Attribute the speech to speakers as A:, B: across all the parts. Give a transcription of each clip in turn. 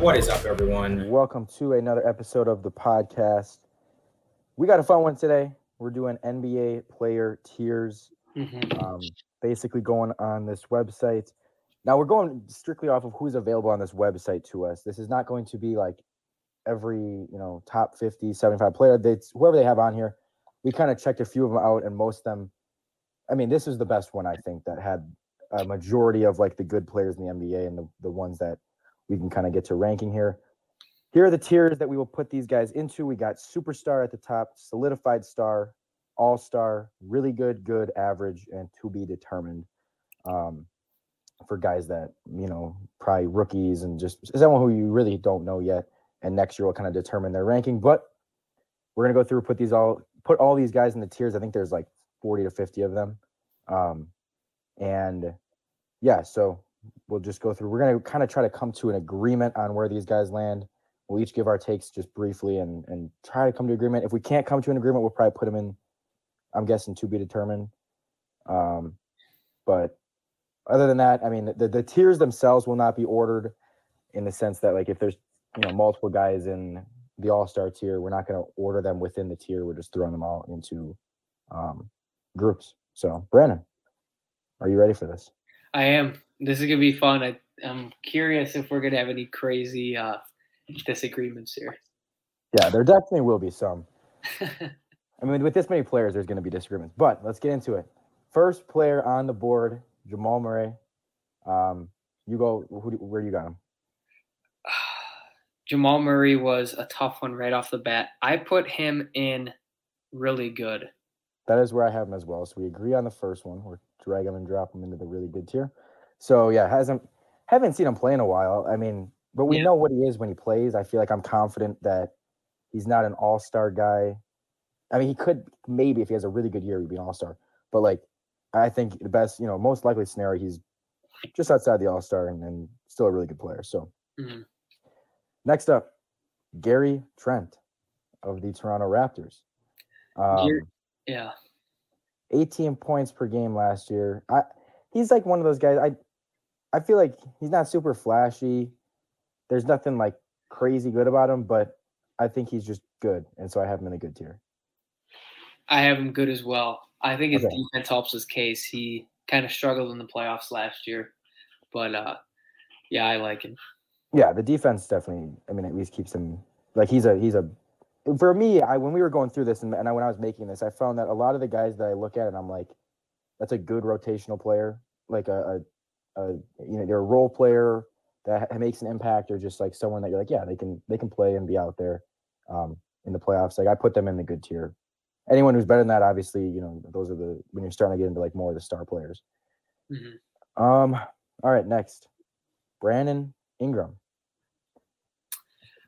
A: What is up, everyone?
B: Welcome to another episode of the podcast. We got a fun one today. We're doing NBA player tiers,
C: Mhm.
B: um, basically going on this website. Now we're going strictly off of who's available on this website to us. This is not going to be like every you know top 50, 75 player. That's whoever they have on here. We kind of checked a few of them out, and most of them. I mean, this is the best one I think that had a majority of like the good players in the NBA and the, the ones that we can kind of get to ranking here. Here are the tiers that we will put these guys into. We got superstar at the top, solidified star, all star, really good, good, average, and to be determined. Um, for guys that you know, probably rookies and just someone who you really don't know yet, and next year will kind of determine their ranking. But we're gonna go through put these all put all these guys in the tiers. I think there's like 40 to 50 of them. Um, and yeah, so we'll just go through. We're gonna kind of try to come to an agreement on where these guys land. We'll each give our takes just briefly and and try to come to agreement. If we can't come to an agreement, we'll probably put them in. I'm guessing to be determined. Um, but other than that, I mean, the the tiers themselves will not be ordered in the sense that like if there's you know multiple guys in the All Star tier, we're not going to order them within the tier. We're just throwing them all into um, groups. So, Brandon, are you ready for this?
C: I am. This is gonna be fun. I, I'm curious if we're gonna have any crazy uh, disagreements here.
B: Yeah, there definitely will be some. I mean, with this many players, there's going to be disagreements. But let's get into it. First player on the board, Jamal Murray. Um, you go. Who, where do you got him?
C: Jamal Murray was a tough one right off the bat. I put him in really good.
B: That is where I have him as well. So we agree on the first one. We're drag him and drop him into the really good tier. So yeah, hasn't haven't seen him play in a while. I mean, but we
C: Yeah.
B: know what he is when he plays. I feel like I'm confident that he's not an all star guy. I mean, he could maybe if he has a really good year, he'd be an all star. But like, I think the best, you know, most likely scenario, he's just outside the all star and, and still a really good player. So
C: Mhm.
B: next up, Gary Trent of the Toronto Raptors. Um,
C: Yeah.
B: 18 points per game last year. I he's like one of those guys. I I feel like he's not super flashy. There's nothing like crazy good about him, but I think he's just good, and so I have him in a good tier.
C: I have him good as well. I think his
B: Okay.
C: defense helps his case. He kind of struggled in the playoffs last year, but uh, yeah, I like him.
B: Yeah, the defense definitely. I mean, at least keeps him like he's a he's a. For me, I when we were going through this and, and I, when I was making this, I found that a lot of the guys that I look at and I'm like, that's a good rotational player, like a, a, a you know they're a role player that makes an impact or just like someone that you're like, yeah, they can they can play and be out there um, in the playoffs. Like I put them in the good tier. Anyone who's better than that, obviously, you know, those are the when you're starting to get into like more of the star players.
C: Mhm.
B: Um. All right, next, Brandon Ingram.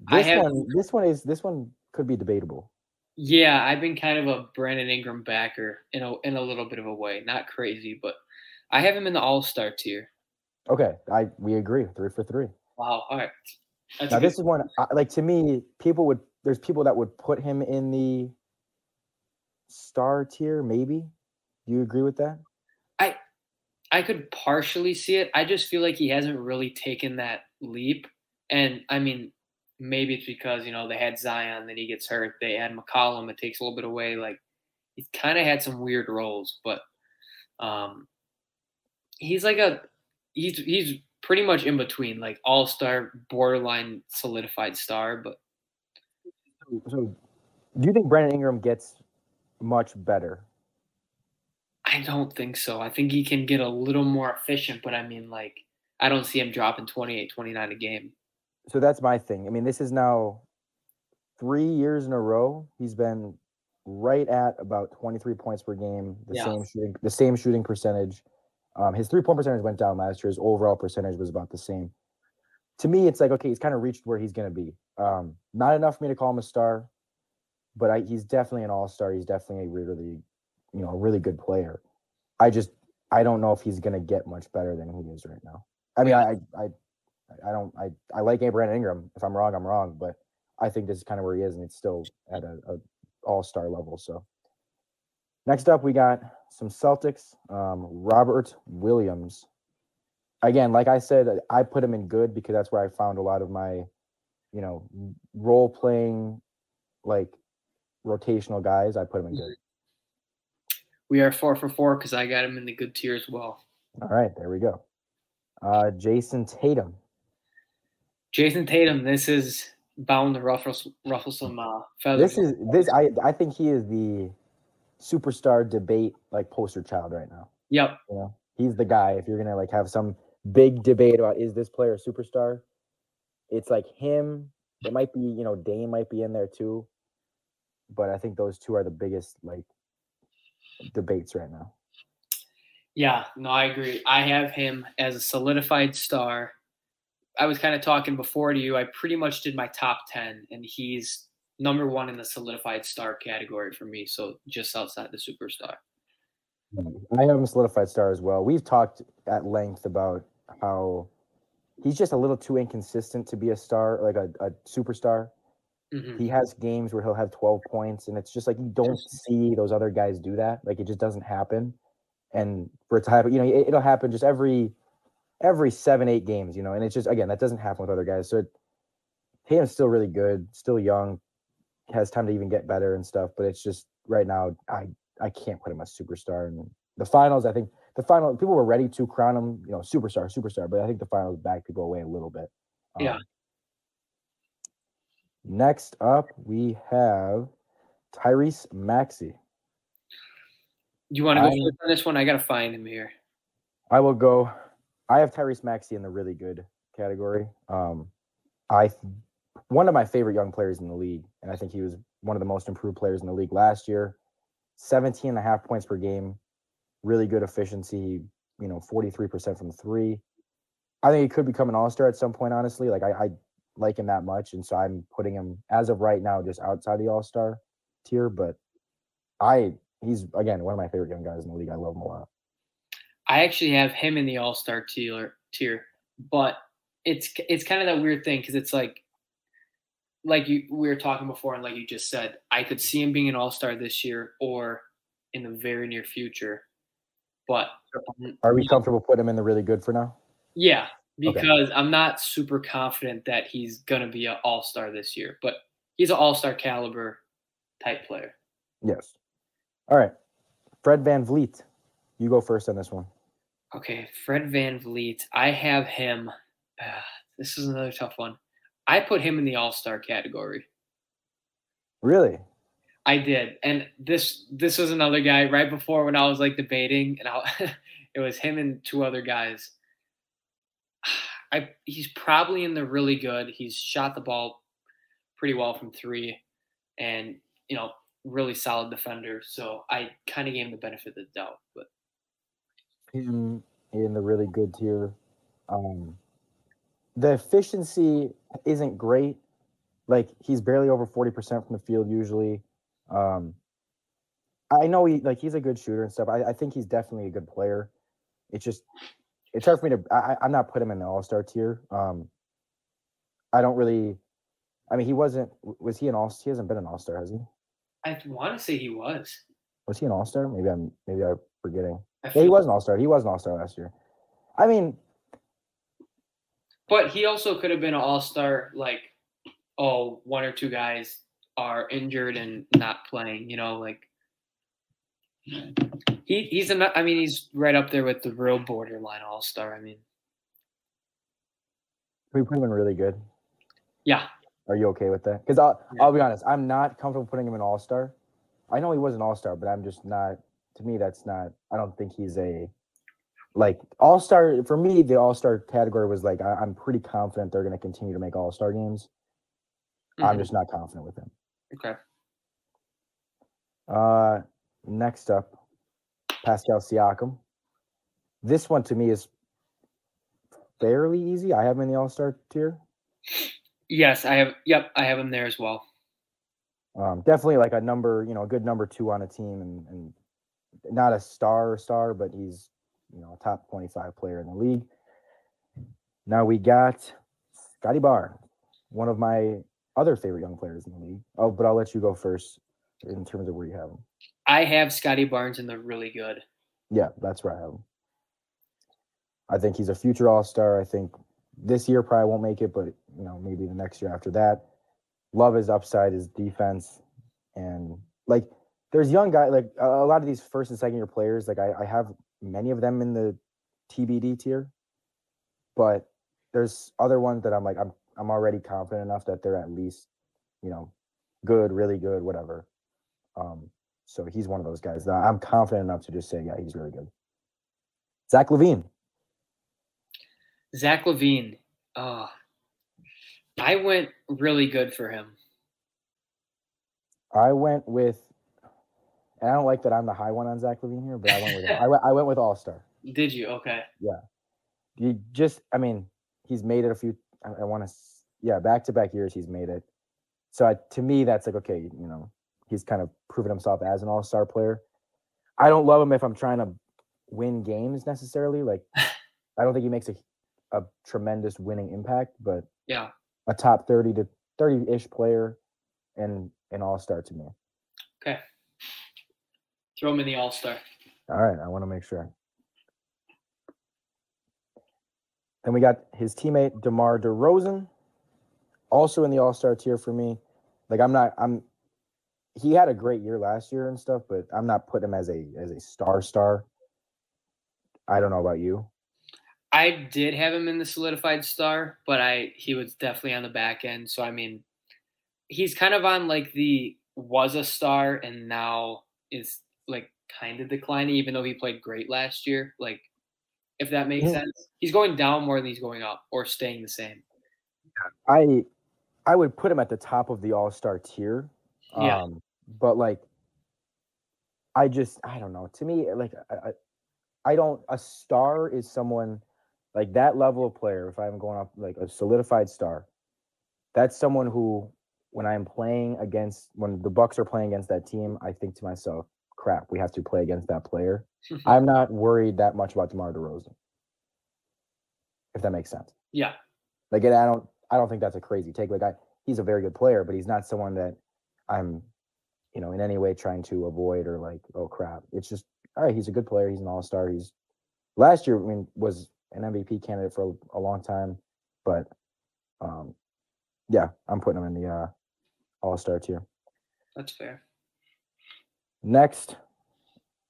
C: I
B: This
C: have-
B: one, this one is this one could be debatable.
C: Yeah, I've been kind of a Brandon Ingram backer in a in a little bit of a way. Not crazy, but I have him in the All Star tier.
B: Okay, I we agree, three for three.
C: Wow. All right. That's
B: Now this is one I- like to me, people would there's people that would put him in the star tier, maybe. Do you agree with that?
C: I I could partially see it. I just feel like he hasn't really taken that leap. And I mean, maybe it's because, you know, they had Zion, then he gets hurt. They add McCollum, it takes a little bit away. Like he's kind of had some weird roles, but um he's like a he's he's pretty much in between, like all star, borderline solidified star, but
B: So do you think Brandon Ingram gets much better?
C: I don't think so. I think he can get a little more efficient, but I mean like I don't see him dropping 28, 29 a game.
B: So that's my thing. I mean, this is now three years in a row. He's been right at about 23 points per game, the
C: Yeah.
B: same shooting, the same shooting percentage. Um, his three point percentage went down last year. His overall percentage was about the same. To me, it's like okay, he's kind of reached where he's going to be. Um, not enough for me to call him a star, but I, he's definitely an all star. He's definitely a really, you know, a really good player. I just I don't know if he's going to get much better than he is right now. I mean, I I I don't I I like Brandon Ingram. If I'm wrong, I'm wrong, but I think this is kind of where he is, and it's still at a, a all star level. So next up, we got some Celtics. Um, Robert Williams. Again, like I said, I put him in good because that's where I found a lot of my you know, role playing, like rotational guys, I put him in good.
C: We are four for four because I got him in the good tier as well.
B: All right, there we go. Uh, Jayson Tatum.
C: Jayson Tatum, this is bound to ruffle ruffle some uh, feathers.
B: This is this. I I think he is the superstar debate like poster child right now.
C: Yep.
B: You know, he's the guy. If you're gonna like have some big debate about is this player a superstar, it's like him. It might be you know Dame might be in there too, but I think those two are the biggest like debates right now.
C: Yeah, no, I agree. I have him as a solidified star. I was kind of talking before to you. I pretty much did my top 10, and he's number one in the solidified star category for me. So just outside the superstar.
B: I have him solidified star as well. We've talked at length about how he's just a little too inconsistent to be a star, like a, a superstar.
C: Mhm.
B: He has games where he'll have 12 points, and it's just like you don't see those other guys do that. Like it just doesn't happen. And for it to happen, you know, it, it'll happen just every every seven, eight games, you know, and it's just again that doesn't happen with other guys. So it, Tatum's still really good, still young, has time to even get better and stuff. But it's just right now, I I can't put him as superstar. And the finals, I think the final people were ready to crown him, you know, superstar, superstar. But I think the finals backed people away a little bit.
C: Yeah.
B: Um, Next up, we have Tyrese Maxey.
C: You want to go
B: I-
C: first on this one? I got to find him here.
B: I will go. I have Tyrese Maxey in the really good category. Um, I one of my favorite young players in the league, and I think he was one of the most improved players in the league last year. 17 and a half points per game, really good efficiency, you know, 43% from three. I think he could become an all-star at some point, honestly. Like I, I like him that much, and so I'm putting him as of right now just outside the all-star tier, but I he's again one of my favorite young guys in the league. I love him a lot.
C: I actually have him in the All Star tier, tier, but it's it's kind of that weird thing because it's like, like you we were talking before, and like you just said, I could see him being an All Star this year or in the very near future. But
B: Are we comfortable putting him in the really good for now?
C: yeah,
B: Okay.
C: because I'm not super confident that he's gonna be an All Star this year, but he's an All Star caliber type player.
B: Yes. All right. Fred VanVleet. You go first on this one.
C: Okay, Fred VanVleet. I have him. ah, this is another tough one. I put him in the All Star category.
B: Really?
C: I did, and this this was another guy right before when I was like debating, and I, it was him and two other guys. I he's probably in the really good. He's shot the ball pretty well from three, and you know really solid defender. So I kind of gave him the benefit of the doubt, but
B: Him in the really good tier. Um, the efficiency isn't great. Like he's barely over 40% from the field usually. Um, I know he like he's a good shooter and stuff. I, I think he's definitely a good player. It's just it's hard for me to I, I'm not putting him in the all-star tier. Um, I don't really I mean he wasn't was he an all he hasn't been an all-star, has he?
C: I want to say he was.
B: Was he an all-star? Maybe I'm maybe I'm forgetting. Yeah, he was an all-star. He was an all-star last year. I mean,
C: But he also could have been an all star, like, oh, one or two guys are injured and not playing, you know, like he he's a I mean, he's right up there with the real borderline all star. I mean,
B: we put him in really good.
C: yeah.
B: Are you okay with that? Because I'll,
C: Yeah.
B: I'll be honest, I'm not comfortable putting him in All Star. I know he was an All Star, but I'm just not. To me, that's not. I don't think he's a like All Star. For me, the All Star category was like I, I'm pretty confident they're going to continue to make All Star games. I'm
C: Mhm.
B: just not confident with him.
C: okay.
B: Uh, next up, Pascal Siakam. This one to me is fairly easy. I have him in the All Star tier.
C: Yes, I have. Yep, I have him there as well.
B: Um, definitely like a number, you know, a good number two on a team, and, and not a star star, but he's you know a top twenty five player in the league. Now we got Scotty Barr, one of my other favorite young players in the league. Oh, but I'll let you go first in terms of where you have him.
C: I have Scottie Barnes in the really good.
B: Yeah, that's where I have him. I think he's a future All Star. I think this year probably won't make it, but you know maybe the next year after that. Love his upside, his defense, and like there's young guys like a, a lot of these first and second year players. Like I, I have many of them in the TBD tier, but there's other ones that I'm like I'm I'm already confident enough that they're at least you know good, really good, whatever. Um, so he's one of those guys that I'm confident enough to just say, yeah, he's really good. Zach LaVine.
C: Zach LaVine. Uh, I went really good for him.
B: I went with, and I don't like that I'm the high one on Zach LaVine here, but I went with I went, I went with All Star.
C: Did you? Okay.
B: Yeah. You just, I mean, he's made it a few. I, I want to, yeah, back to back years he's made it. So I, to me, that's like okay, you know, he's kind of proven himself as an All Star player. I don't love him if I'm trying to win games necessarily. Like, I don't think he makes a a tremendous winning impact, but
C: Yeah.
B: a top thirty to thirty ish player and an All Star to me.
C: Okay. Throw him in the All Star.
B: All right, I want to make sure. Then we got his teammate DeMar DeRozan, also in the All Star tier for me. Like I'm not, I'm. He had a great year last year and stuff, but I'm not putting him as a as a star star. I don't know about you.
C: I did have him in the solidified star, but I he was definitely on the back end. So I mean, he's kind of on like the was a star and now is like kind of declining, even though he played great last year. Like, if that makes
B: Yeah.
C: sense, he's going down more than he's going up, or staying the same.
B: I I would put him at the top of the All Star tier.
C: Yeah.
B: Um, but like, I just I don't know. To me, like I, I I don't. A star is someone like that level of player. If I'm going up like a solidified star, that's someone who, when I'm playing against, when the Bucks are playing against that team, I think to myself, "Crap, we have to play against that player." I'm not worried that much about DeMar DeRozan. If that makes sense.
C: yeah,
B: Like, and I don't, I don't think that's a crazy take. Like, I, he's a very good player, but he's not someone that I'm, you know, in any way trying to avoid or like, oh crap. It's just, all right, he's a good player. He's an all star. He's last year, I mean, was an MVP candidate for a, a long time, but, um, yeah, I'm putting him in the uh, all star tier.
C: that's fair.
B: Next,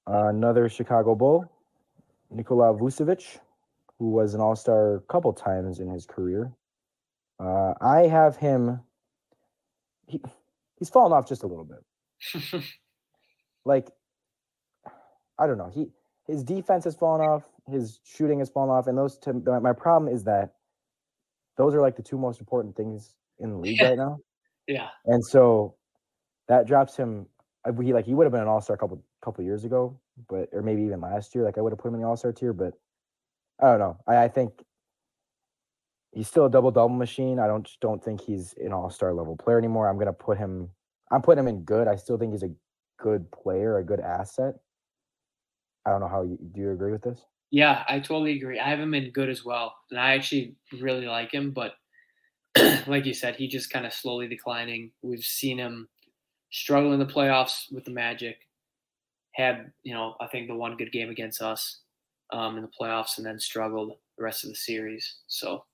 B: uh, another Chicago Bull, Nikola Vucevic, who was an All Star a couple times in his career. Uh, I have him. He, he's fallen off just a little bit. Like, I don't know. He his defense has fallen off. His shooting has fallen off, and those. To, my- my problem is that those are like the two most important things in the league
C: Yeah.
B: right now.
C: yeah,
B: And so that drops him. He like he would have been an all star a couple couple years ago, but or maybe even last year. Like I would have put him in the all star tier, but I don't know. I, I think he's still a double double machine. I don't don't think he's an all star level player anymore. I'm gonna put him. I'm putting him in good. I still think he's a good player, a good asset. I don't know how you do. You agree with this?
C: yeah, I totally agree. I have him in good as well, and I actually really like him. But like you said, he just kind of slowly declining. We've seen him struggle in the playoffs with the Magic. Had you know, I think the one good game against us um, in the playoffs, and then struggled the rest of the series. So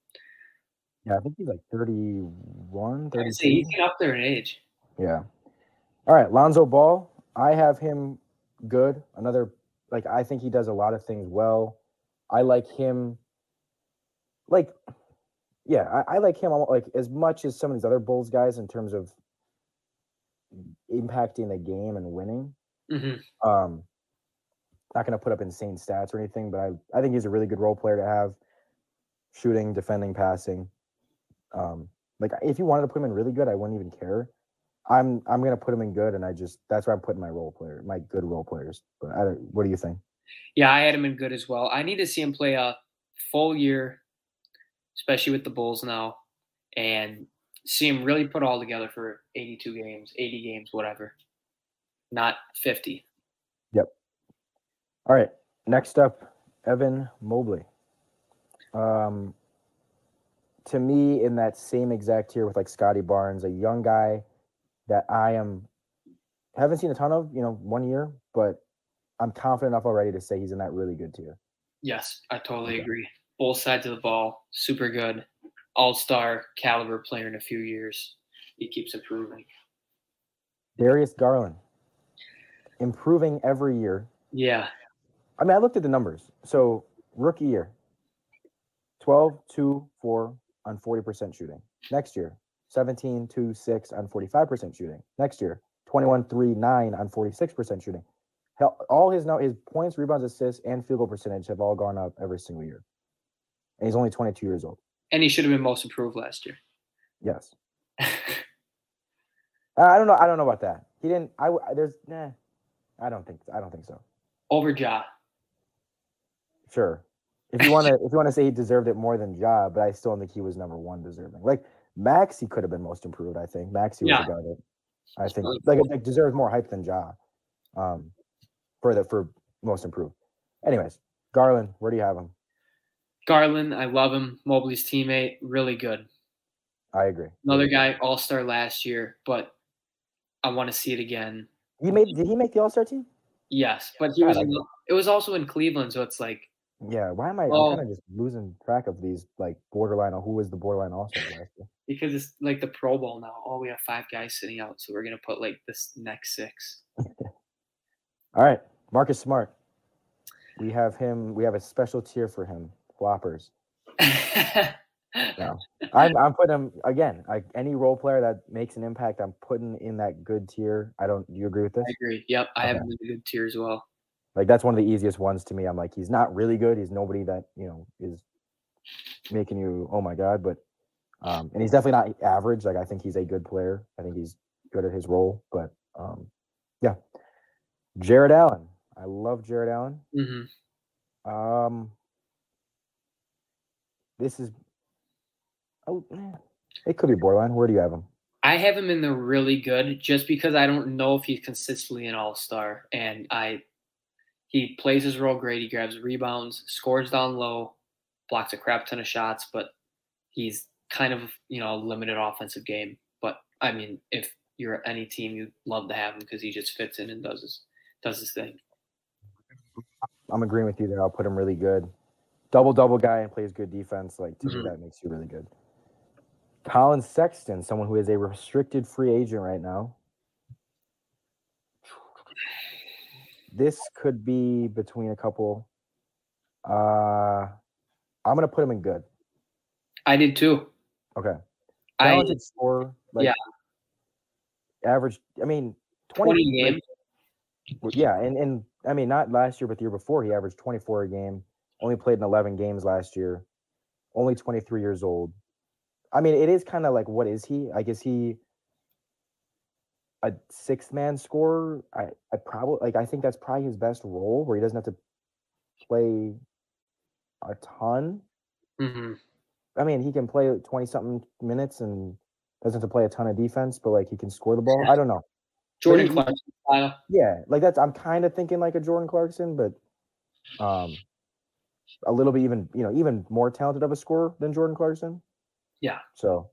B: Yeah, I think he's like 31,
C: I'd say he's up there in age.
B: Yeah. All right, Lonzo Ball. I have him good. Another like I think he does a lot of things well. I like him. Like, yeah, I, I like him like as much as some of these other Bulls guys in terms of impacting the game and winning.
C: hmm
B: Um, not going to put up insane stats or anything, but I I think he's a really good role player to have, shooting, defending, passing. Um, like if you wanted to put him in really good, I wouldn't even care. I'm I'm gonna put him in good, and I just that's where I'm putting my role player, my good role players. But I don't, what do you think?
C: Yeah, I had him in good as well. I need to see him play a full year, especially with the Bulls now, and see him really put all together for 82 games, 80 games, whatever. Not 50. Yep.
B: All right, next up, Evan Mobley. Um, to me, in that same exact tier with like Scottie Barnes, a young guy that I am haven't seen a ton of, you know, one year, but I'm confident enough already to say he's in that really good tier.
C: Yes, I totally
B: Okay.
C: agree. both sides of the ball, super good, all star caliber player in a few years. He keeps improving.
B: Darius Garland, improving every year.
C: Yeah.
B: I mean, I looked at the numbers. So rookie year, 12, 2, 4 on 40% shooting. Next year, 17, 2, 6 on 45% shooting. Next year, 21, 3, 9 on 46% shooting. Hell, all his now his points, rebounds, assists, and field goal percentage have all gone up every single year. And he's only 22 years old.
C: And he should have been most improved last year.
B: Yes. I don't know. I don't know about that. He didn't. I there's. Nah. I don't think. I don't think so.
C: Over Ja.
B: Sure. If you want to, if you want to say he deserved it more than Ja, but I still don't think he was number one deserving. Like Max, he could have been most improved. I think Max, he was
C: Yeah.
B: guy that I think like, like deserves more hype than Ja. Um, for the for most improved. Anyways, Garland, where do you have him?
C: Garland, I love him. Mobley's teammate, really good.
B: I agree.
C: Another guy, all star last year, but I want to see it again.
B: He made. Did he make the All Star team?
C: Yes, but he was. It was also in Cleveland, so it's like
B: Yeah. Why am I?
C: Oh.
B: I'm kind of just losing track of these like borderline. Who was the borderline All Star last year?
C: because it's like the Pro Bowl now. Oh, we have five guys sitting out, so we're gonna put like this next six.
B: All right, Marcus Smart. We have him. We have a special tier for him. Floppers. I'm, I'm putting him again. Like any role player that makes an impact, I'm putting in that good tier. I don't. Do you agree with this?
C: I agree. Yep, I have
B: Okay.
C: him in the good tier as well.
B: Like that's one of the easiest ones to me. I'm like, he's not really good. He's nobody that you know is making you oh my god. But um, and he's definitely not average. Like I think he's a good player. I think he's good at his role. But um, yeah, Jarrett Allen. I love Jarrett Allen.
C: hmm
B: Um, this is oh, eh, it could be borderline. Where do you have him?
C: I have him in the really good just because I don't know if he's consistently an all star. And I he plays his role great. He grabs rebounds, scores down low, blocks a crap ton of shots, but he's kind of, you know, a limited offensive game. But I mean, if you're any team, you'd love to have him because he just fits in and does his does his thing.
B: I'm agreeing with you there. I'll put him really good. Double double guy and plays good defense. Like to
C: Mhm.
B: me, that makes you really good. Collin Sexton, someone who is a restricted free agent right now. This could be between a couple. Uh, I'm gonna put him in good.
C: I did too.
B: Okay.
C: I
B: Talented scorer. Like,
C: Yeah.
B: Average. I mean,
C: 20
B: 20
C: a game.
B: Well, Yeah, and and I mean not last year, but the year before, he averaged 24 a game. Only played in 11 games last year. Only 23 years old. I mean, it is kind of like what is he? Like, is he a sixth man scorer? I I probably like I think that's probably his best role, where he doesn't have to play a ton.
C: hmm
B: I mean, he can play 20 something minutes and doesn't have to play a ton of defense, but like he can score the ball. I don't know.
C: Jordan Clarkson style.
B: Yeah, like that's I'm kind of thinking like a Jordan Clarkson, but um a little bit even, you know, even more talented of a scorer than Jordan Clarkson.
C: Yeah.
B: So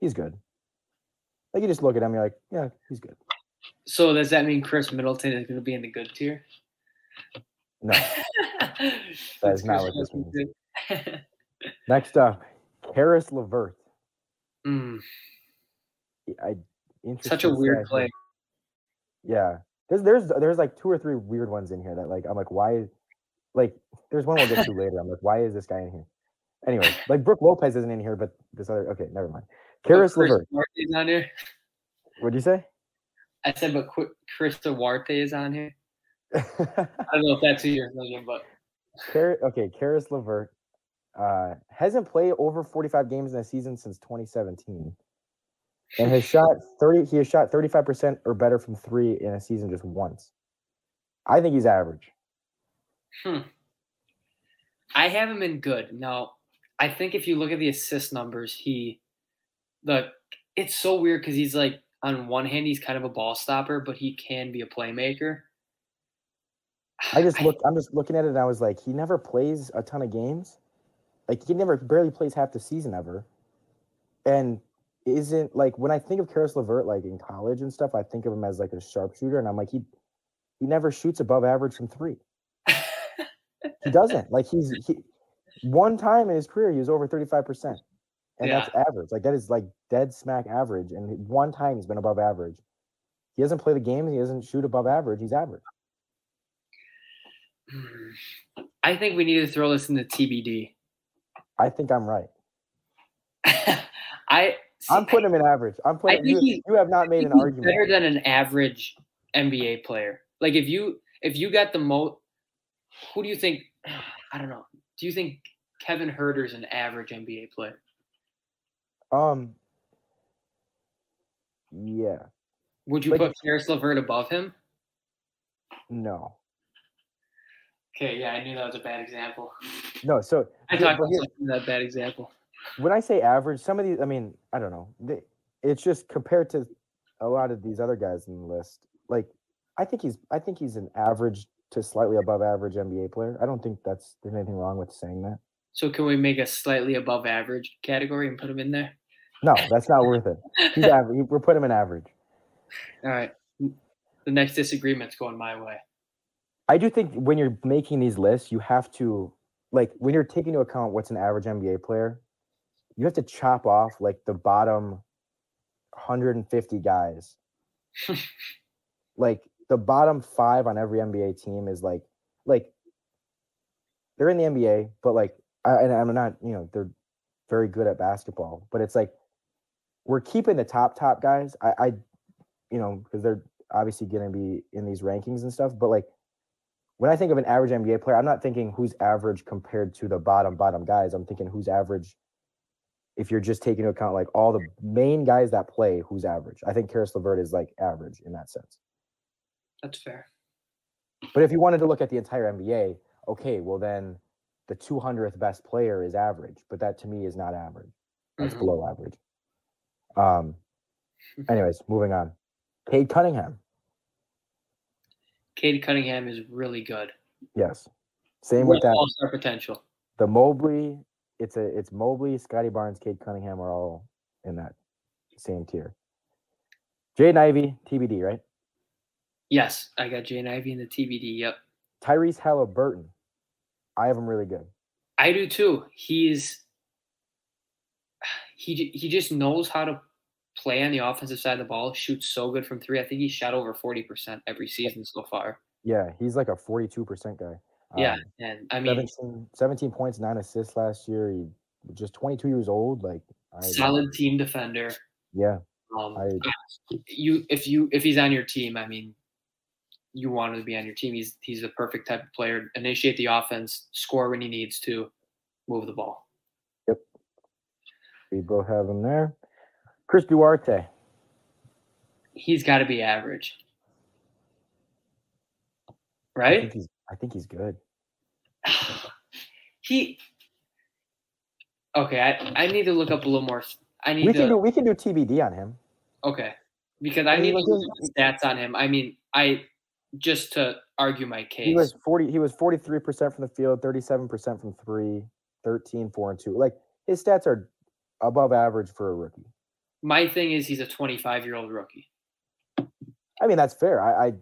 B: he's good. Like you just look at him, you're like, yeah, he's good.
C: So does that mean Khris Middleton is going to be in the good tier?
B: No.
C: that
B: is not what this means. Next up, Caris LeVert.
C: mm,
B: I
C: such a weird play.
B: Yeah. There's there's there's like two or three weird ones in here that like I'm like, why like there's one we'll get to later. I'm like, why is this guy in here? Anyway, like Brook Lopez isn't in here, but this other okay, never mind.
C: Caris
B: LeVert.
C: Duarte on here.
B: What'd you say?
C: I said, but Qu- Chris Duarte is on here. I don't know if that's who you're thinking, but
B: Car- okay, Caris LeVert uh, hasn't played over 45 games in a season since 2017, and has shot 30. He has shot 35 percent or better from three in a season just once. I think he's average. Hmm.
C: I have him in good. Now, I think if you look at the assist numbers, he the it's so weird because he's like on one hand he's kind of a ball stopper, but he can be a playmaker.
B: I just look. I'm just looking at it, and I was like, he never plays a ton of games. Like he never barely plays half the season ever, and isn't like when I think of Caris LeVert, like in college and stuff, I think of him as like a sharpshooter, and I'm like he he never shoots above average from three. He doesn't. Like he's he One time in his career, he was over 35%. And
C: Yeah.
B: that's average. Like that is like dead smack average. And one time he's been above average. He doesn't play the game. He doesn't shoot above average. He's average.
C: I think we need to throw this in the TBD.
B: I think I'm right.
C: I see,
B: I'm putting him in average. I'm putting you,
C: he-
B: you have not
C: I
B: made an argument.
C: better than an average NBA player. Like if you if you got the most, who do you think? I don't know. Do you think Kevin Huerter's an average NBA player?
B: Um yeah.
C: Would you
B: Like-
C: put Caris LeVert above him?
B: No.
C: Okay, yeah, I knew that was a bad example.
B: No, so
C: I about
B: here-
C: that bad example.
B: when I say average, some of these, I mean, I don't know. They, it's just compared to a lot of these other guys in the list. Like, I think he's, I think he's an average to slightly above average NBA player. I don't think that's there's anything wrong with saying that.
C: So can we make a slightly above average category and put him in there?
B: No, that's not worth it. He's average. We're putting him in average.
C: All right. The next disagreement's going my way.
B: I do think when you're making these lists, you have to like when you're taking into account what's an average NBA player, you have to chop off like the bottom 150 guys. like the bottom five on every NBA team is like like they're in the NBA, but like I, and I'm not you know they're very good at basketball, but it's like we're keeping the top top guys. I, I you know because they're obviously going to be in these rankings and stuff, but like when I think of an average NBA player, I'm not thinking who's average compared to the bottom bottom guys. I'm thinking who's average if you're just taking into account like all the main guys that play, who's average. I think Caris LeVert is like average in that sense.
C: That's fair.
B: But if you wanted to look at the entire NBA, okay, well then the 200th best player is average, but that to me is not average. That's
C: Mhm.
B: below average. Um. Anyways, moving on. Cade Cunningham.
C: Cade Cunningham is really good.
B: Yes. Same with that.
C: All star potential.
B: The Mobley. It's a. It's Mobley, Scottie Barnes, Cade Cunningham are all in that same tier. Jaden Ivey, TBD, right?
C: Yes, I got Jane Ivey in the TBD. Yep.
B: Tyrese Halliburton. I have him really good.
C: I do too. He's he he just knows how to play on the offensive side of the ball. Shoots so good from three. I think he shot over forty percent every season so far.
B: Yeah, he's like a 42% guy.
C: Yeah,
B: Um,
C: and I mean,
B: 17, 17 points, nine assists last year. He just 22 years old. Like, I,
C: solid team defender.
B: yeah,
C: Um,
B: I,
C: you if you if he's on your team, I mean, you want to be on your team. He's he's the perfect type of player. Initiate the offense, score when he needs to, move the ball. Yep.
B: We both have him there. Chris Duarte.
C: He's got to be average,
B: I
C: right?
B: think he's, I think he's good.
C: he okay I, I need to look up a little more i need
B: We
C: to
B: can do, we can do TBD on him.
C: okay because i
B: I
C: need
B: mean,
C: to look at stats on him i mean i just to argue my case
B: He was 40, he was 43% from the field, 37% from three, 13, four, and two. Like, his stats are above average for a rookie.
C: my thing is he's a 25 year old rookie
B: I mean, that's fair. I, I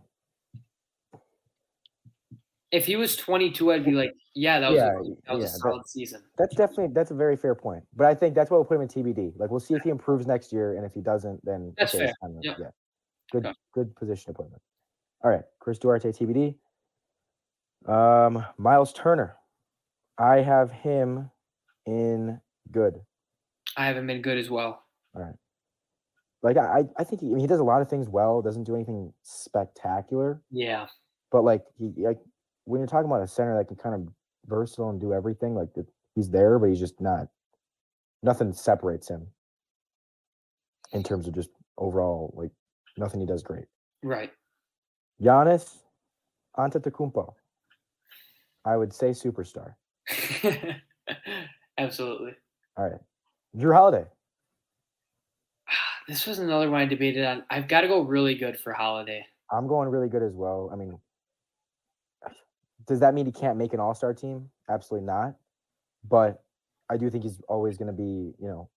C: if he was 22 i'd be like yeah that was,
B: Yeah,
C: a, that was
B: yeah,
C: a
B: that-
C: solid season
B: That's definitely that's a very fair point. But I think that's why we'll put him in TBD. Like we'll see if he improves next year, and if he doesn't, then
C: That's
B: okay,
C: fair.
B: time to-
C: Yep.
B: yeah, good
C: Okay.
B: good position to put him in. All right, Chris Duarte TBD. Um, Miles Turner, I have him in good.
C: i haven't been good as well All right.
B: Like I I think he, I mean, he does a lot of things well. Doesn't do anything spectacular,
C: yeah
B: but like he like when you're talking about a center that can kind of versatile and do everything, like he's there, but he's just not. Nothing separates him in terms of just overall like nothing he does great.
C: right
B: Giannis Antetokounmpo, I would say superstar.
C: absolutely
B: All right, Jrue Holiday.
C: this was another one i debated on i've got to go really good for holiday
B: I'm going really good as well. I mean, does that mean he can't make an All Star team? Absolutely not. But I do think he's always going to be, you know,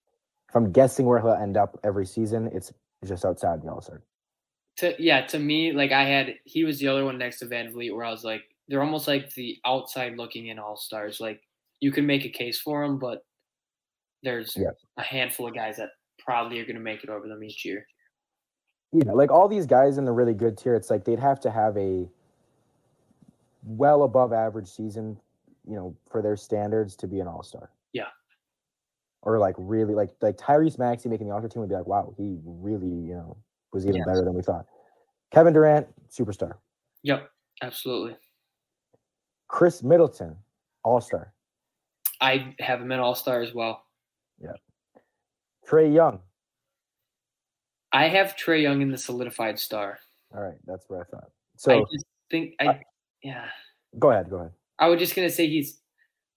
B: if I'm guessing where he'll end up every season, it's just outside the All Star.
C: To yeah, to me, like I had he was the other one next to VanVleet where I was like, they're almost like the outside looking in all stars. Like you can make a case for him, but there's
B: Yeah.
C: a handful of guys that probably are going to make it over them each year.
B: Yeah, like all these guys in the really good tier, it's like they'd have to have a well above average season, you know, for their standards to be an all star.
C: Yeah.
B: Or like really like like Tyrese Maxey making the all star team would be like, wow, he really, you know, was even
C: Yes.
B: better than we thought. Kevin Durant, superstar.
C: Yep, absolutely.
B: Khris Middleton, all star.
C: I have him in All Star as well.
B: Yeah. Trae Young.
C: I have Trae Young in the solidified star.
B: All right, that's what I thought. So I
C: just think I,
B: I-
C: yeah.
B: go ahead, go ahead.
C: I was just gonna say he's.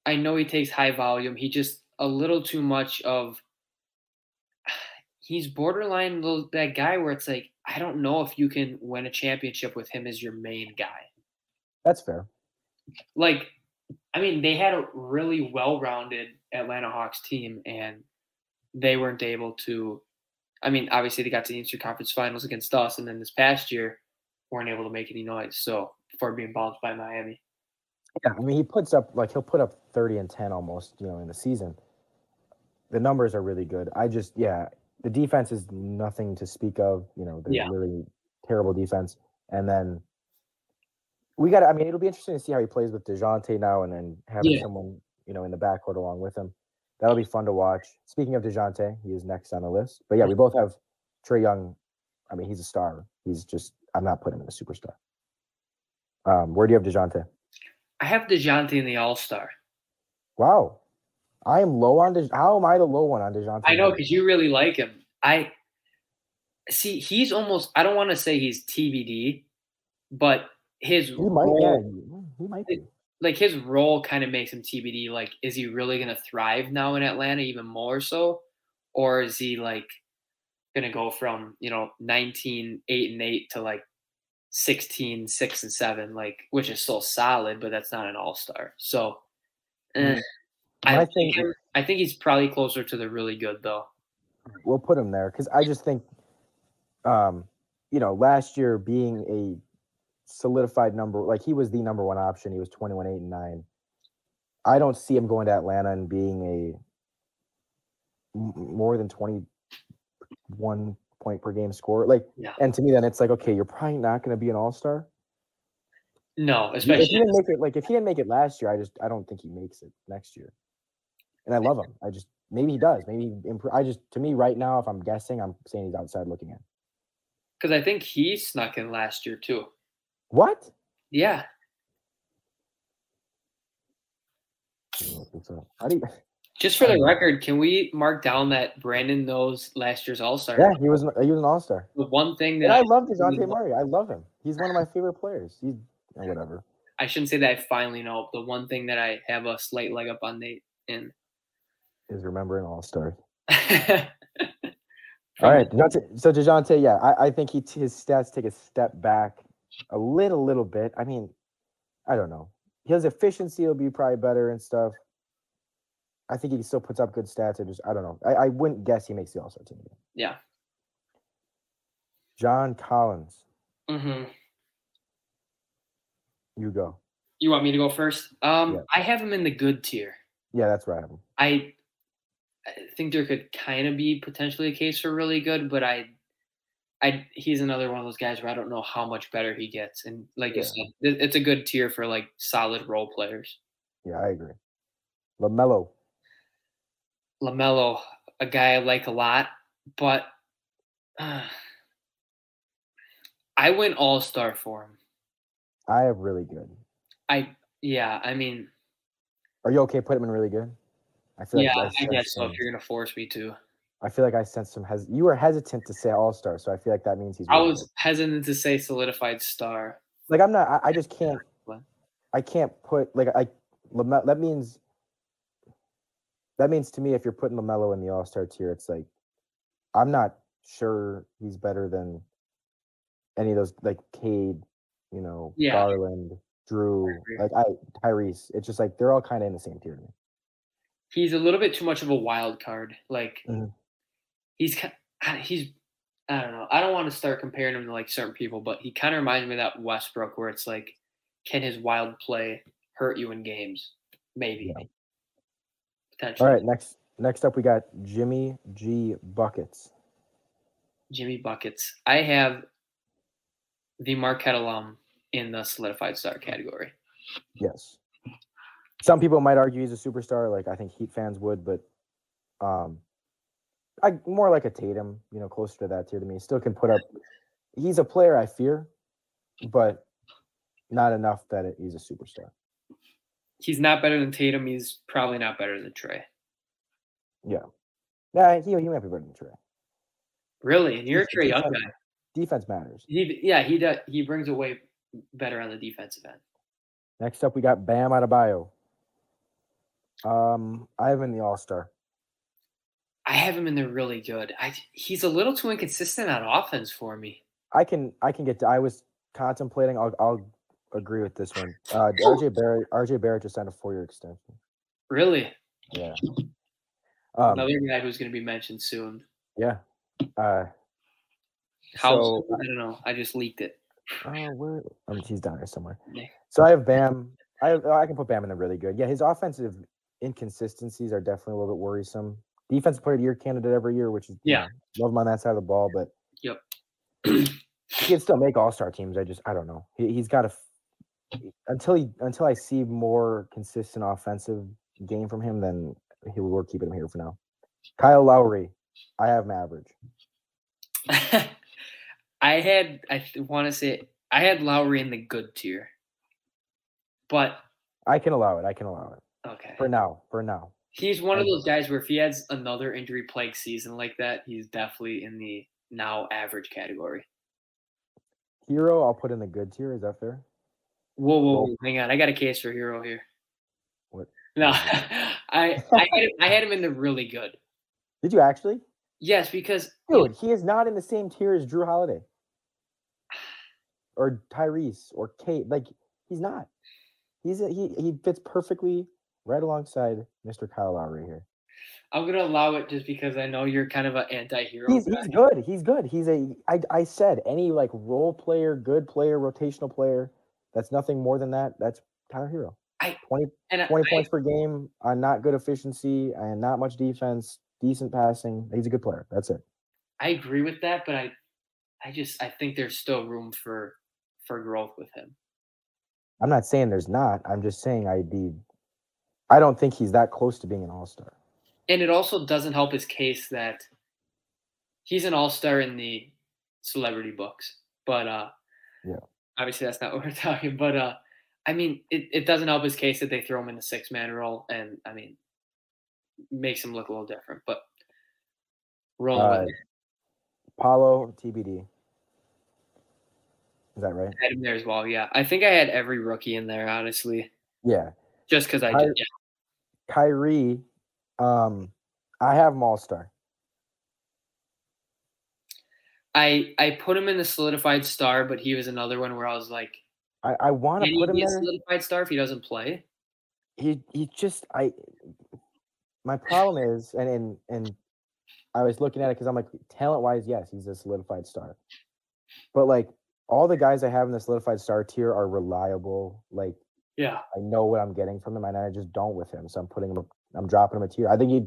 C: I know he takes high volume. He just a little too much of. He's borderline little- that guy where it's like I don't know if you can win a championship with him as your main guy.
B: That's fair.
C: Like, I mean, they had a really well-rounded Atlanta Hawks team, and they weren't able to. I mean, obviously they got to the Eastern Conference Finals against us, and then this past year weren't able to make any noise. So for being bounced by Miami.
B: Yeah, I mean, he puts up like he'll put up thirty and ten almost, you know, in the season. The numbers are really good. I just, yeah, the defense is nothing to speak of. You know, they're
C: Yeah.
B: really terrible defense. And then we got. I mean, it'll be interesting to see how he plays with Dejounte now, and then having
C: Yeah.
B: someone, you know, in the backcourt along with him. That'll be fun to watch. Speaking of Dejounte, he is next on the list. But yeah, we both have Trae Young. I mean, he's a star. He's just. I'm not putting him in a superstar. Um, where do you have Dejounte?
C: I have DeJounte in the All Star.
B: Wow. I am low on De- how am I the low one on DeJounte?
C: I know because you really like him. I see. He's almost. I don't want to say he's TBD, but his
B: he might
C: role,
B: yeah, he might be.
C: like his role kind of makes him TBD. Like, is he really going to thrive now in Atlanta even more so, or is he like going to go from you know 19 8 and 8 to like 16 6 and 7 like which is still solid but that's not an all-star so eh, I
B: My
C: think I think he's probably closer to the really good though
B: We'll put him there because I just think um, you know, last year being a solidified number like he was the number one option. He was 21, 8, and 9. I don't see him going to Atlanta and being a more than 21 point per game score. Like
C: Yeah.
B: and to me then it's like, okay, you're probably not gonna be an all-star.
C: no
B: if he
C: especially
B: didn't make it like if he didn't make it last year, I just I don't think he makes it next year. And I love him. I just maybe he does. Maybe he improve. I just to me right now, if I'm guessing, I'm saying he's outside looking in.
C: because I think he snuck in last year too
B: What?
C: yeah
B: I don't think so. How do you,
C: just for the record can we mark down that Brandon knows last year's all-star
B: yeah, he was an- he was an all star.
C: the one thing that
B: And I
C: I,
B: love Dejounte Murray. I love him. He's one of my favorite players. He's eh, whatever.
C: I shouldn't say that I finally know the one thing that I have a slight leg up on Nate in
B: Is remembering all stars. All right, Dejounte, so Dejounte, yeah, I, I think he his stats take a step back a little, little bit. I mean, I don't know. His efficiency will be probably better and stuff. I think he still puts up good stats. I just, I don't know. I, I wouldn't guess he makes the All Star team.
C: Yeah.
B: John Collins,
C: hmm
B: you go.
C: You want me to go first? Um,
B: Yeah.
C: I have him in the good tier.
B: Yeah, that's right.
C: I, I think there could kind of be potentially a case for really good, but I, I he's another one of those guys where I don't know how much better he gets, and like you said, it's a good tier for like solid role players.
B: Yeah, I agree. Lamelo,
C: Lamelo, a guy I like a lot, but uh, I went All Star for him.
B: I have really good.
C: I yeah, I mean
B: Are you okay? Put him in really good. I feel
C: yeah, I
B: sensed
C: guess so. If you're gonna force me to,
B: I feel like I sensed some. Hes- you were hesitant to say All Star, so I feel like that means he's.
C: I was
B: good.
C: hesitant to say solidified star.
B: like I'm not. I, I just can't.
C: What?
B: I can't put like I. Lame- that means. That means to me, if you're putting Lamelo in the All Star tier, it's like, I'm not sure he's better than any of those like Cade, you know,
C: Yeah.
B: Garland,
C: Jrue,
B: like I Tyrese. It's just like they're all kind of in the same tier to me.
C: He's a little bit too much of a wild card. Like
B: Mhm.
C: he's I- he's I don't know. I don't want to start comparing him to like certain people, but he kind of reminds me of that Westbrook where it's like, can his wild play hurt you in games? Maybe.
B: Yeah.
C: potentially.
B: All right, next next up we got Jimmy G buckets.
C: Jimmy buckets. I have the Marquette alum in the solidified star category.
B: Yes. Some people might argue he's a superstar, like I think Heat fans would, but um, I more like a Tatum, you know, closer to that tier to me. Still can put up. He's a player I fear, but not enough that it, he's a superstar.
C: He's not better than Tatum. He's probably not better than Trae.
B: Yeah, yeah, he he might be better than Trae.
C: Really, and you're a Trae Young guy.
B: defense matters.
C: He, yeah, he does. He brings away better on the defensive end.
B: Next up, we got Bam Adebayo. Um, I have him in the All Star.
C: I have him in there really good. I he's a little too inconsistent on offense for me.
B: I can I can get. To, I was contemplating. I'll I'll agree with this one. Uh, RJ Barrett RJ Barrett just signed a four year extension.
C: Really,
B: Yeah. Um,
C: another guy who's going to be mentioned soon.
B: yeah. Uh,
C: How
B: So,
C: I don't know. I just leaked it.
B: oh, where? mean, he's down here somewhere. So I have Bam. I have, I can put Bam in the really good. Yeah, his offensive inconsistencies are definitely a little bit worrisome. Defensive player of the year candidate every year, which is you
C: Yeah.
B: know, love him on that side of the ball, but
C: Yep.
B: he can still make all star teams. I just I don't know. He, he's got to until he until I see more consistent offensive game from him, then he we're keeping him here for now. Kyle Lowry, I have him average.
C: I had I want to say I had Lowry in the good tier, but
B: I can allow it. I can allow it
C: okay.
B: for now. For now.
C: He's one of those guys where if he has another injury plagued season like that, he's definitely in the now average category.
B: Herro, I'll put in the good tier. Is that fair?
C: Whoa, whoa, whoa, hang on. I got a case for Herro here.
B: What?
C: No, I I had, him, I had him in the really good.
B: Did you actually?
C: Yes, because
B: Dude, he is not in the same tier as Jrue Holiday or Tyrese or Cade. Like he's not. He's a, he he fits perfectly right alongside Mr. Kyle Lowry here.
C: I'm gonna allow it just because I know you're kind of an anti-hero.
B: He's he's good. He's good. He's a I I said any like role player, good player, rotational player. That's nothing more than that. That's Tyler Herro.
C: I-
B: 20,
C: and I,
B: 20
C: I-
B: points per game on not good efficiency and not much defense, decent passing. He's a good player. That's it.
C: I agree with that, but I, I just I think there's still room for for growth with him.
B: I'm not saying there's not. I'm just saying I'd be. I don't think he's that close to being an all star.
C: And it also doesn't help his case that he's an all-star in the celebrity books. But uh
B: Yeah.
C: obviously that's not what we're talking. But uh I mean it, it doesn't help his case that they throw him in the six man role and I mean makes him look a little different. But roll
B: Uh,
C: with it.
B: Paolo TBD. Is that right?
C: I had him there as well. Yeah. I think I had every rookie in there, honestly.
B: Yeah.
C: Just because I
B: I-
C: did yeah.
B: Kyrie. Um, I have him all star.
C: I I put him in the solidified star, but he was another one where I was like,
B: I, I want to put him
C: in a solidified star if he doesn't play?
B: He he just I. My problem is, and and and I was looking at it because I'm like, talent wise, yes, he's a solidified star. But like all the guys I have in the solidified star tier are reliable. Like
C: Yeah.
B: I know what I'm getting from him, and I just don't with him. So I'm putting him. I'm dropping him a tier. I think he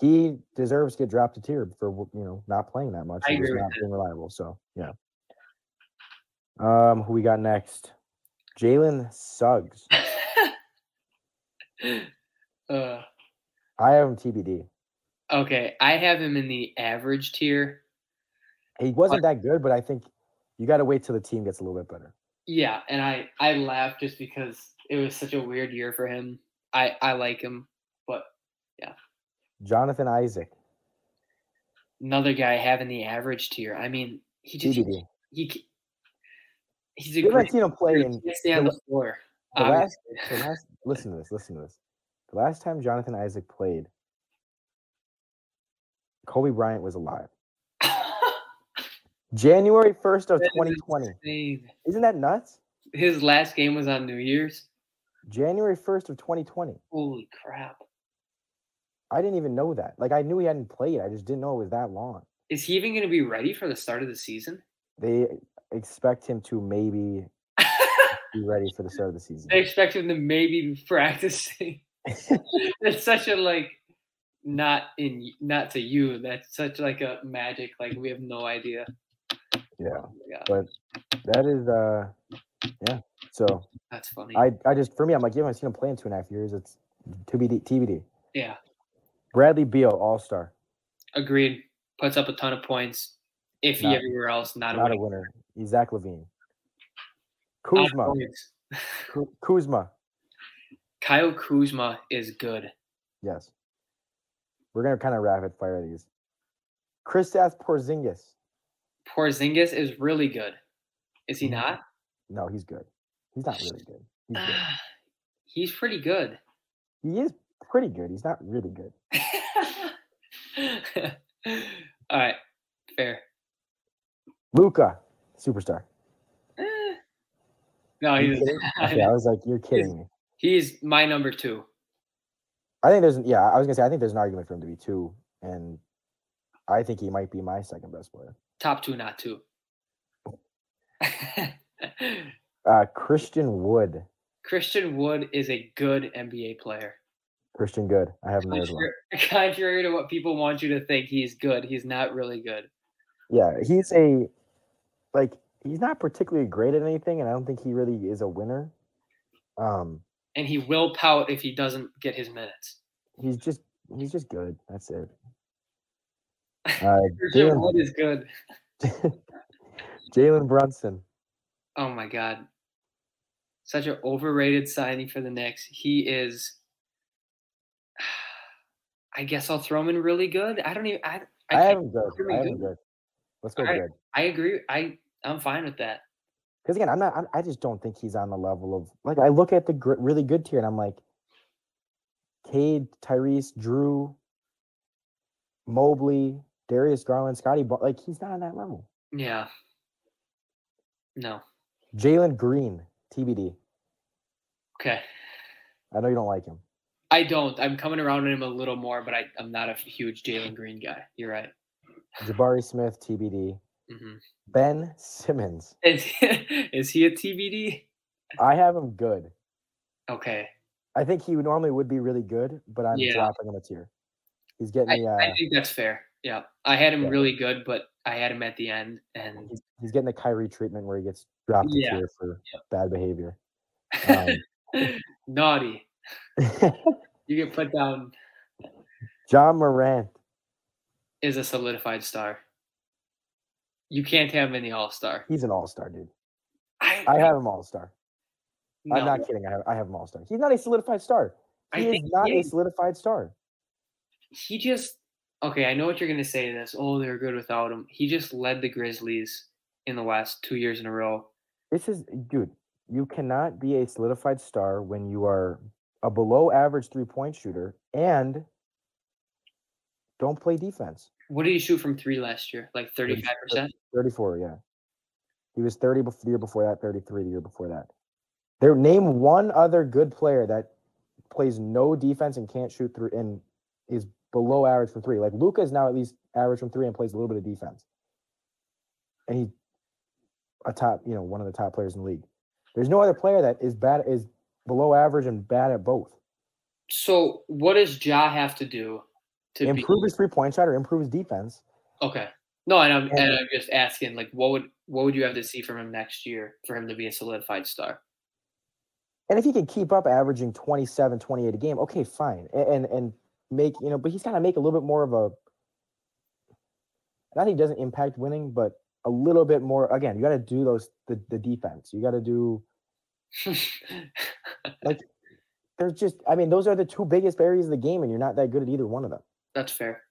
B: he deserves to get dropped a tier for you know not playing that much.
C: I
B: just
C: agree
B: not being reliable. So yeah. Um, who we got next? Jalen Suggs.
C: uh,
B: I have him TBD.
C: okay, I have him in the average tier.
B: He wasn't that good, but I think you got to wait till the team gets a little bit better.
C: Yeah, and I I laugh just because it was such a weird year for him. I I like him, but yeah.
B: Jonathan Isaac,
C: another guy having the average tier. I mean, he just he, he he's a
B: You haven't
C: great
B: seen him play in
C: stay on
B: the
C: the floor.
B: the last, the last. Listen to this. Listen to this. The last time Jonathan Isaac played, Kobe Bryant was alive. January first of
C: That is
B: 2020.
C: insane.
B: Isn't that nuts?
C: His last game was on New Year's.
B: January 1st of 2020.
C: Holy crap!
B: I didn't even know that. Like I knew he hadn't played. I just didn't know it was that long.
C: Is he even going to be ready for the start of the season?
B: They expect him to maybe be ready for the start of the season.
C: They expect him to maybe be practicing. It's such a like not in not to you. That's such like a magic. Like we have no idea.
B: Yeah,
C: Oh
B: but that is uh, yeah. So
C: that's funny.
B: I I just for me, I'm like, you haven't seen him play in two and a half years. It's TBD. TBD.
C: yeah,
B: Bradley Beal, All Star,
C: agreed. Puts up a ton of points. If he
B: Not-
C: everywhere else, not,
B: not
C: a
B: a
C: winner.
B: winner. Zach
C: LaVine,
B: Kuzma, Kuzma.
C: Kyle Kuzma is good.
B: Yes. We're gonna kind of rapid fire these. Kristaps Porzingis.
C: Porzingis is really good. Is he
B: Mhm.
C: not?
B: No, he's good. He's not really good. He's good.
C: He's pretty good.
B: He is pretty good. He's not really good.
C: All right, fair.
B: Luka, superstar.
C: Eh. No, he's?
B: Okay, I was like, you're kidding me.
C: he's my number two.
B: I think there's yeah, I was gonna say I think there's an argument for him to be two, and I think he might be my second best player.
C: Top two, not two.
B: Uh Christian Wood.
C: Christian Wood is a good NBA player.
B: Christian Good. I have no well.
C: Contrary, to what people want you to think, he's good. He's not really good.
B: Yeah, he's a like he's not particularly great at anything, and I don't think he really is a winner. Um,
C: And he will pout if he doesn't get his minutes.
B: he's just he's just good. That's it. Uh,
C: Christian
B: Jalen
C: Wood is good.
B: Jalen Brunson.
C: Oh my god. Such an overrated signing for the Knicks. He is I guess I'll throw him in really good. I don't even I
B: I,
C: I,
B: have
C: can't-
B: good.
C: really
B: I have him
C: good.
B: good. Let's go good.
C: I agree. I I'm fine with that.
B: Because again, I'm not. I'm, I just don't think he's on the level of like. I look at the gr- really good tier, and I'm like, Cade, Tyrese, Jrue, Mobley, Darius Garland, Scottie. but like he's not on that level.
C: Yeah. No.
B: Jalen Green, TBD.
C: Okay.
B: I know you don't like him.
C: I don't. I'm coming around on him a little more, but I, I'm not a huge Jalen Green guy. You're right.
B: Jabari Smith, TBD.
C: hmm
B: Ben Simmons.
C: Is, is he a TBD?
B: I have him good.
C: Okay.
B: I think he would normally would be really good, but I'm
C: Yeah.
B: dropping him a tier. He's getting
C: I,
B: the uh,
C: I think that's fair. Yeah. I had him
B: Yeah.
C: really good, but I had him at the end. And
B: he's, he's getting the Kyrie treatment where he gets dropped
C: Yeah.
B: for bad behavior. Um,
C: naughty. You get put down
B: Ja Morant.
C: is a solidified star. You can't have him in the All Star.
B: He's an all star, dude.
C: I,
B: I have him all star.
C: no,
B: I'm not kidding. I have, I have him all star. He's not a solidified star.
C: I
B: He is not
C: he
B: a solidified star.
C: He just okay. I know what you're gonna say. To this, oh, they're good without him. He just led the Grizzlies in the last two years in a row.
B: This is, dude. You cannot be a solidified star when you are a below average three point shooter and don't play defense.
C: What did he shoot from three last year? Like 35 percent.
B: 34, yeah. He was 30 before the year before that, 33 the year before that. There name one other good player that plays no defense and can't shoot through and is below average from three. Like Luka is now at least average from three and plays a little bit of defense. And he's a top, you know, one of the top players in the league. There's no other player that is bad is below average and bad at both.
C: So what does Ja have to do to
B: Improve
C: be
B: his three point shot or improve his defense.
C: okay? No, and I'm and
B: And-
C: I'm just asking, like, what would what would you have to see from him next year for him to be a solidified star?
B: And if he can keep up averaging 27, 28 a game, okay, fine. A- And and make, you know, but he's got to make a little bit more of a think he doesn't impact winning, but a little bit more again, you got to do those the, the defense. You got to do like there's just I mean, those are the two biggest areas of the game and you're not that good at either one of them.
C: That's fair.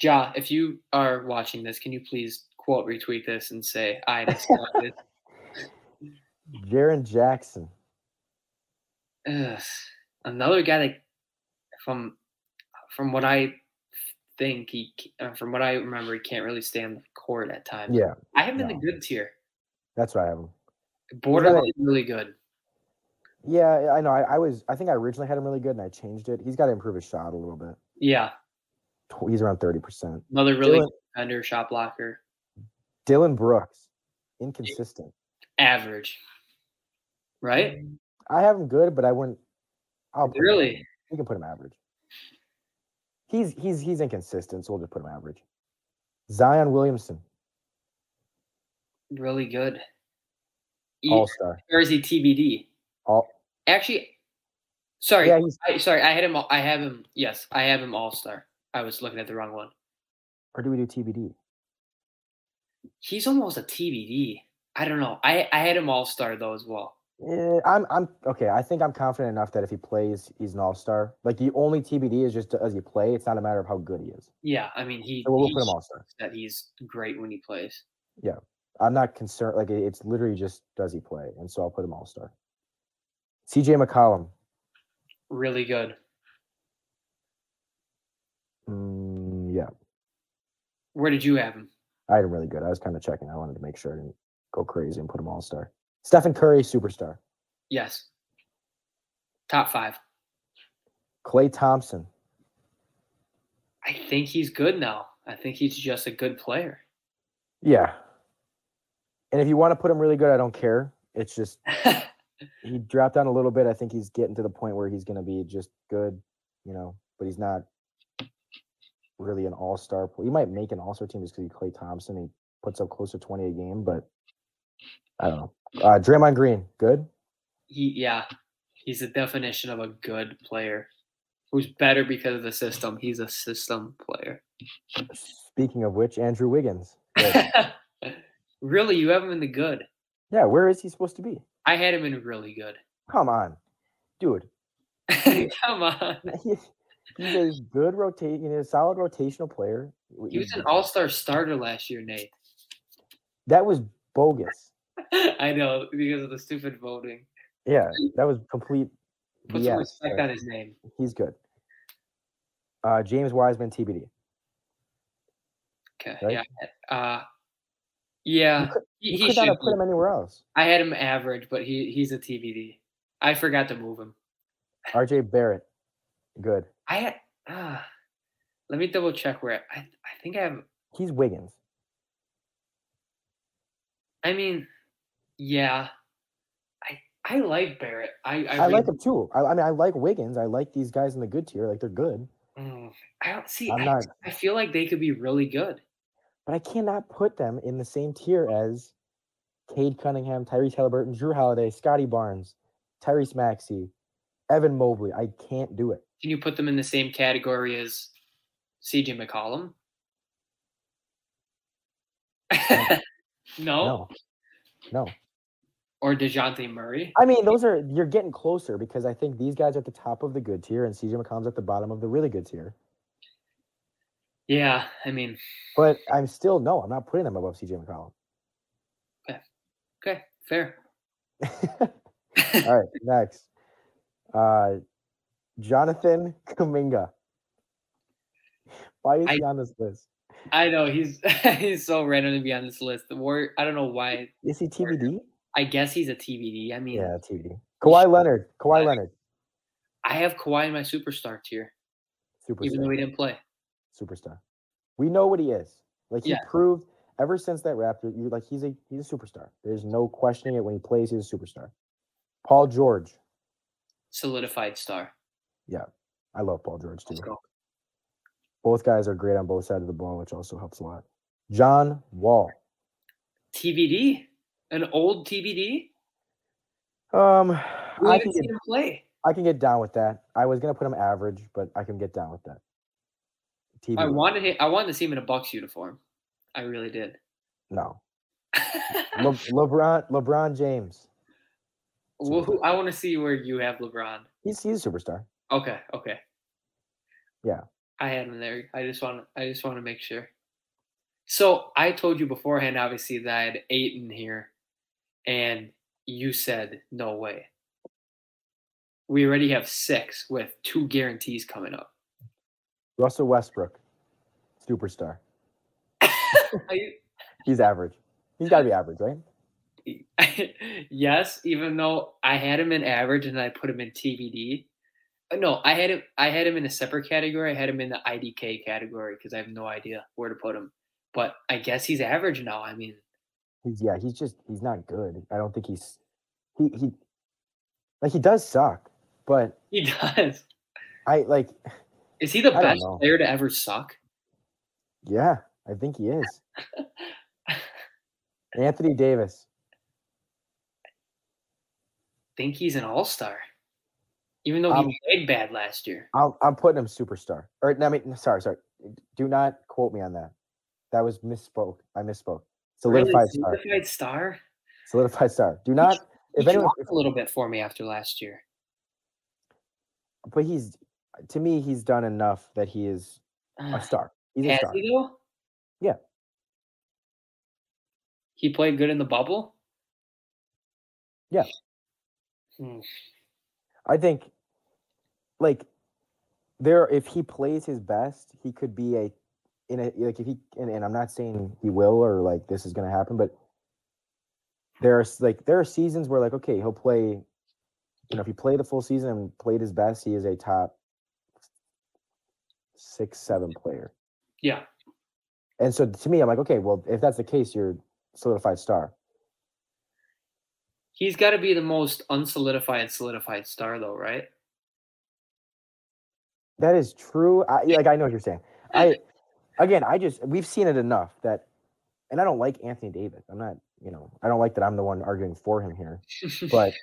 C: Ja, if you are watching this, can you please quote retweet this and say I decided?
B: Jaren Jackson.
C: Ugh. Another guy that, from from what I think he, uh, from what I remember, he can't really stay on the court at times.
B: Yeah,
C: I have him in the good tier,
B: that's right, I have him.
C: borderline really good.
B: Yeah, I know. I, I was I think I originally had him really good and I changed it. He's got to improve his shot a little bit.
C: Yeah,
B: He's around 30%.
C: another really
B: Dylan-
C: good defender, shot blocker,
B: Dillon Brooks, inconsistent.
C: average. Right?
B: I have him good, but I wouldn't. I'll put him
C: Really?
B: We can put him average. He's he's he's inconsistent, so we'll just put him average. Zion Williamson,
C: Really good.
B: All star.
C: or is he TBD?
B: All
C: Actually, sorry.
B: yeah, he's
C: I, sorry, I had him. I have him. Yes, I have him All Star. I was looking at the wrong one.
B: or do we do TBD?
C: He's almost a TBD. I don't know. I I had him All Star though as well.
B: Yeah, I'm I'm okay. I think I'm confident enough that if he plays, he's an all star. Like the only TBD is just does he play? It's not a matter of how good he is.
C: Yeah, I mean he.
B: So we'll put him all star.
C: That he's great when he plays.
B: Yeah, I'm not concerned. Like it's literally just does he play, and so I'll put him all star. CJ McCollum,
C: Really good.
B: mm, yeah,
C: Where did you have him?
B: I had him really good. I was kind of checking. I wanted to make sure I didn't go crazy and put him all star. Stephen Curry, superstar.
C: Yes. Top five.
B: Klay Thompson,
C: I think he's good now. I think he's just a good player.
B: yeah. And if you want to put him really good, I don't care. It's just he dropped down a little bit. I think he's getting to the point where he's going to be just good, you know, but he's not really an all star. He might make an all star team just because he's Klay Thompson. He puts up close to 20 a game, but I don't know. Uh, Draymond Green, good.
C: he yeah, he's the definition of a good player. Who's better because of the system. He's a system player.
B: Speaking of which, Andrew Wiggins.
C: really, you have him in the good.
B: yeah, where is he supposed to be?
C: I had him in really good.
B: Come on, dude.
C: Come on.
B: He, he's a good you know, a solid rotational player.
C: He was an all star starter last year, Nate.
B: That was bogus.
C: I know because of the stupid voting.
B: Yeah, that was complete.
C: Put some
B: BS,
C: respect
B: but
C: on his name.
B: He's good. Uh, James Wiseman, TBD.
C: Okay.
B: Right?
C: Yeah. Uh, yeah.
B: You
C: he
B: could not have put him anywhere else.
C: I had him average, but he he's a TBD. I forgot to move him.
B: RJ Barrett, good.
C: I had. Uh, let me double check where I. I think I have.
B: He's Wiggins.
C: I mean, yeah. I I like Barrett. I I,
B: I, like him too. I, I mean, I like Wiggins. I like these guys in the good tier. Like they're good,
C: Mm, I don't see.
B: I'm
C: I,
B: not-
C: I feel like they could be really good.
B: but I cannot put them in the same tier as Cade Cunningham, Tyrese Halliburton, Jrue Holiday, Scottie Barnes, Tyrese Maxey, Evan Mobley. I can't do it.
C: Can you put them in the same category as CJ McCollum? no.
B: No, no.
C: Or DeJounte Murray?
B: I mean, those are you're getting closer because I think these guys are at the top of the good tier and CJ McCollum's at the bottom of the really good tier.
C: Yeah, I mean,
B: But I'm still no, I'm not putting them above CJ McCollum.
C: okay, Okay, fair.
B: All right, next. Uh Jonathan Kuminga. Why is
C: I-
B: he on this list?
C: I know he's he's so random to be on this list. The Warrior, I don't know why.
B: Is he TBD?
C: I guess he's a TBD. I mean,
B: Yeah, TBD. Kawhi Leonard. Kawhi
C: I-
B: Leonard.
C: I have Kawhi in my superstar tier, even though he didn't play.
B: Superstar. We know what he is. Like he
C: Yeah.
B: proved ever since that Raptor, you like he's a he's a superstar. There's no questioning it when he plays, he's a superstar. Paul George.
C: Solidified star. Yeah.
B: I love Paul George too.
C: Let's go.
B: Both guys are great on both sides of the ball, which also helps a lot. John Wall.
C: TBD, an old TBD.
B: Um,
C: We
B: I can get
C: him play.
B: I can get down with that. I was gonna put him average, but I can get down with that. TV.
C: I wanted him, I wanted to see him in a Bucks uniform. I really did.
B: no. Le- LeBron LeBron James.
C: Well, who- I want to see where you have LeBron.
B: He's he's a superstar.
C: Okay, okay.
B: Yeah.
C: I had him there. I just want I just want to make sure. So I told you beforehand, obviously, that I had eight in here, and you said no way. We already have six with two guarantees coming up.
B: Russell Westbrook. Superstar.
C: I-
B: He's average. He's gotta be average, right?
C: yes, even though I had him in average and I put him in TBD. Uh, No, I had him. I had him in a separate category. I had him in the IDK category because I have no idea where to put him. But I guess he's average now. I mean,
B: He's yeah, he's just he's not good. I don't think he's he he like he does suck, but
C: he does.
B: I like.
C: Is he the
B: I
C: best player to ever suck?
B: Yeah, I think he is. Anthony Davis.
C: think he's an all star, even though
B: Um,
C: he played bad last year.
B: I'm I'm putting him superstar. Or no, I mean, sorry, sorry. Do not quote me on that. That was misspoke. I misspoke. Solidified
C: really?
B: star.
C: Solidified star.
B: Solidified star. Do not.
C: dro-
B: If
C: he
B: anyone,
C: dropped a little bit for me after last year.
B: but he's to me, he's done enough that he is a star. He's a star.
C: he though?
B: Yeah.
C: He played good in the bubble.
B: Yeah.
C: Hmm.
B: I think, like, there if he plays his best, he could be a in a like if he and, and I'm not saying he will or like this is going to happen, but there are like there are seasons where like okay he'll play, you know, if he played the full season and played his best, he is a top six seven player.
C: Yeah.
B: And so to me, I'm like, okay, well, if that's the case, you're solidified star.
C: He's got to be the most unsolidified solidified star though, right?
B: That is true. I like I know what you're saying. I again, I just we've seen it enough that and I don't like Anthony Davis. I'm not, you know, I don't like that I'm the one arguing for him here. But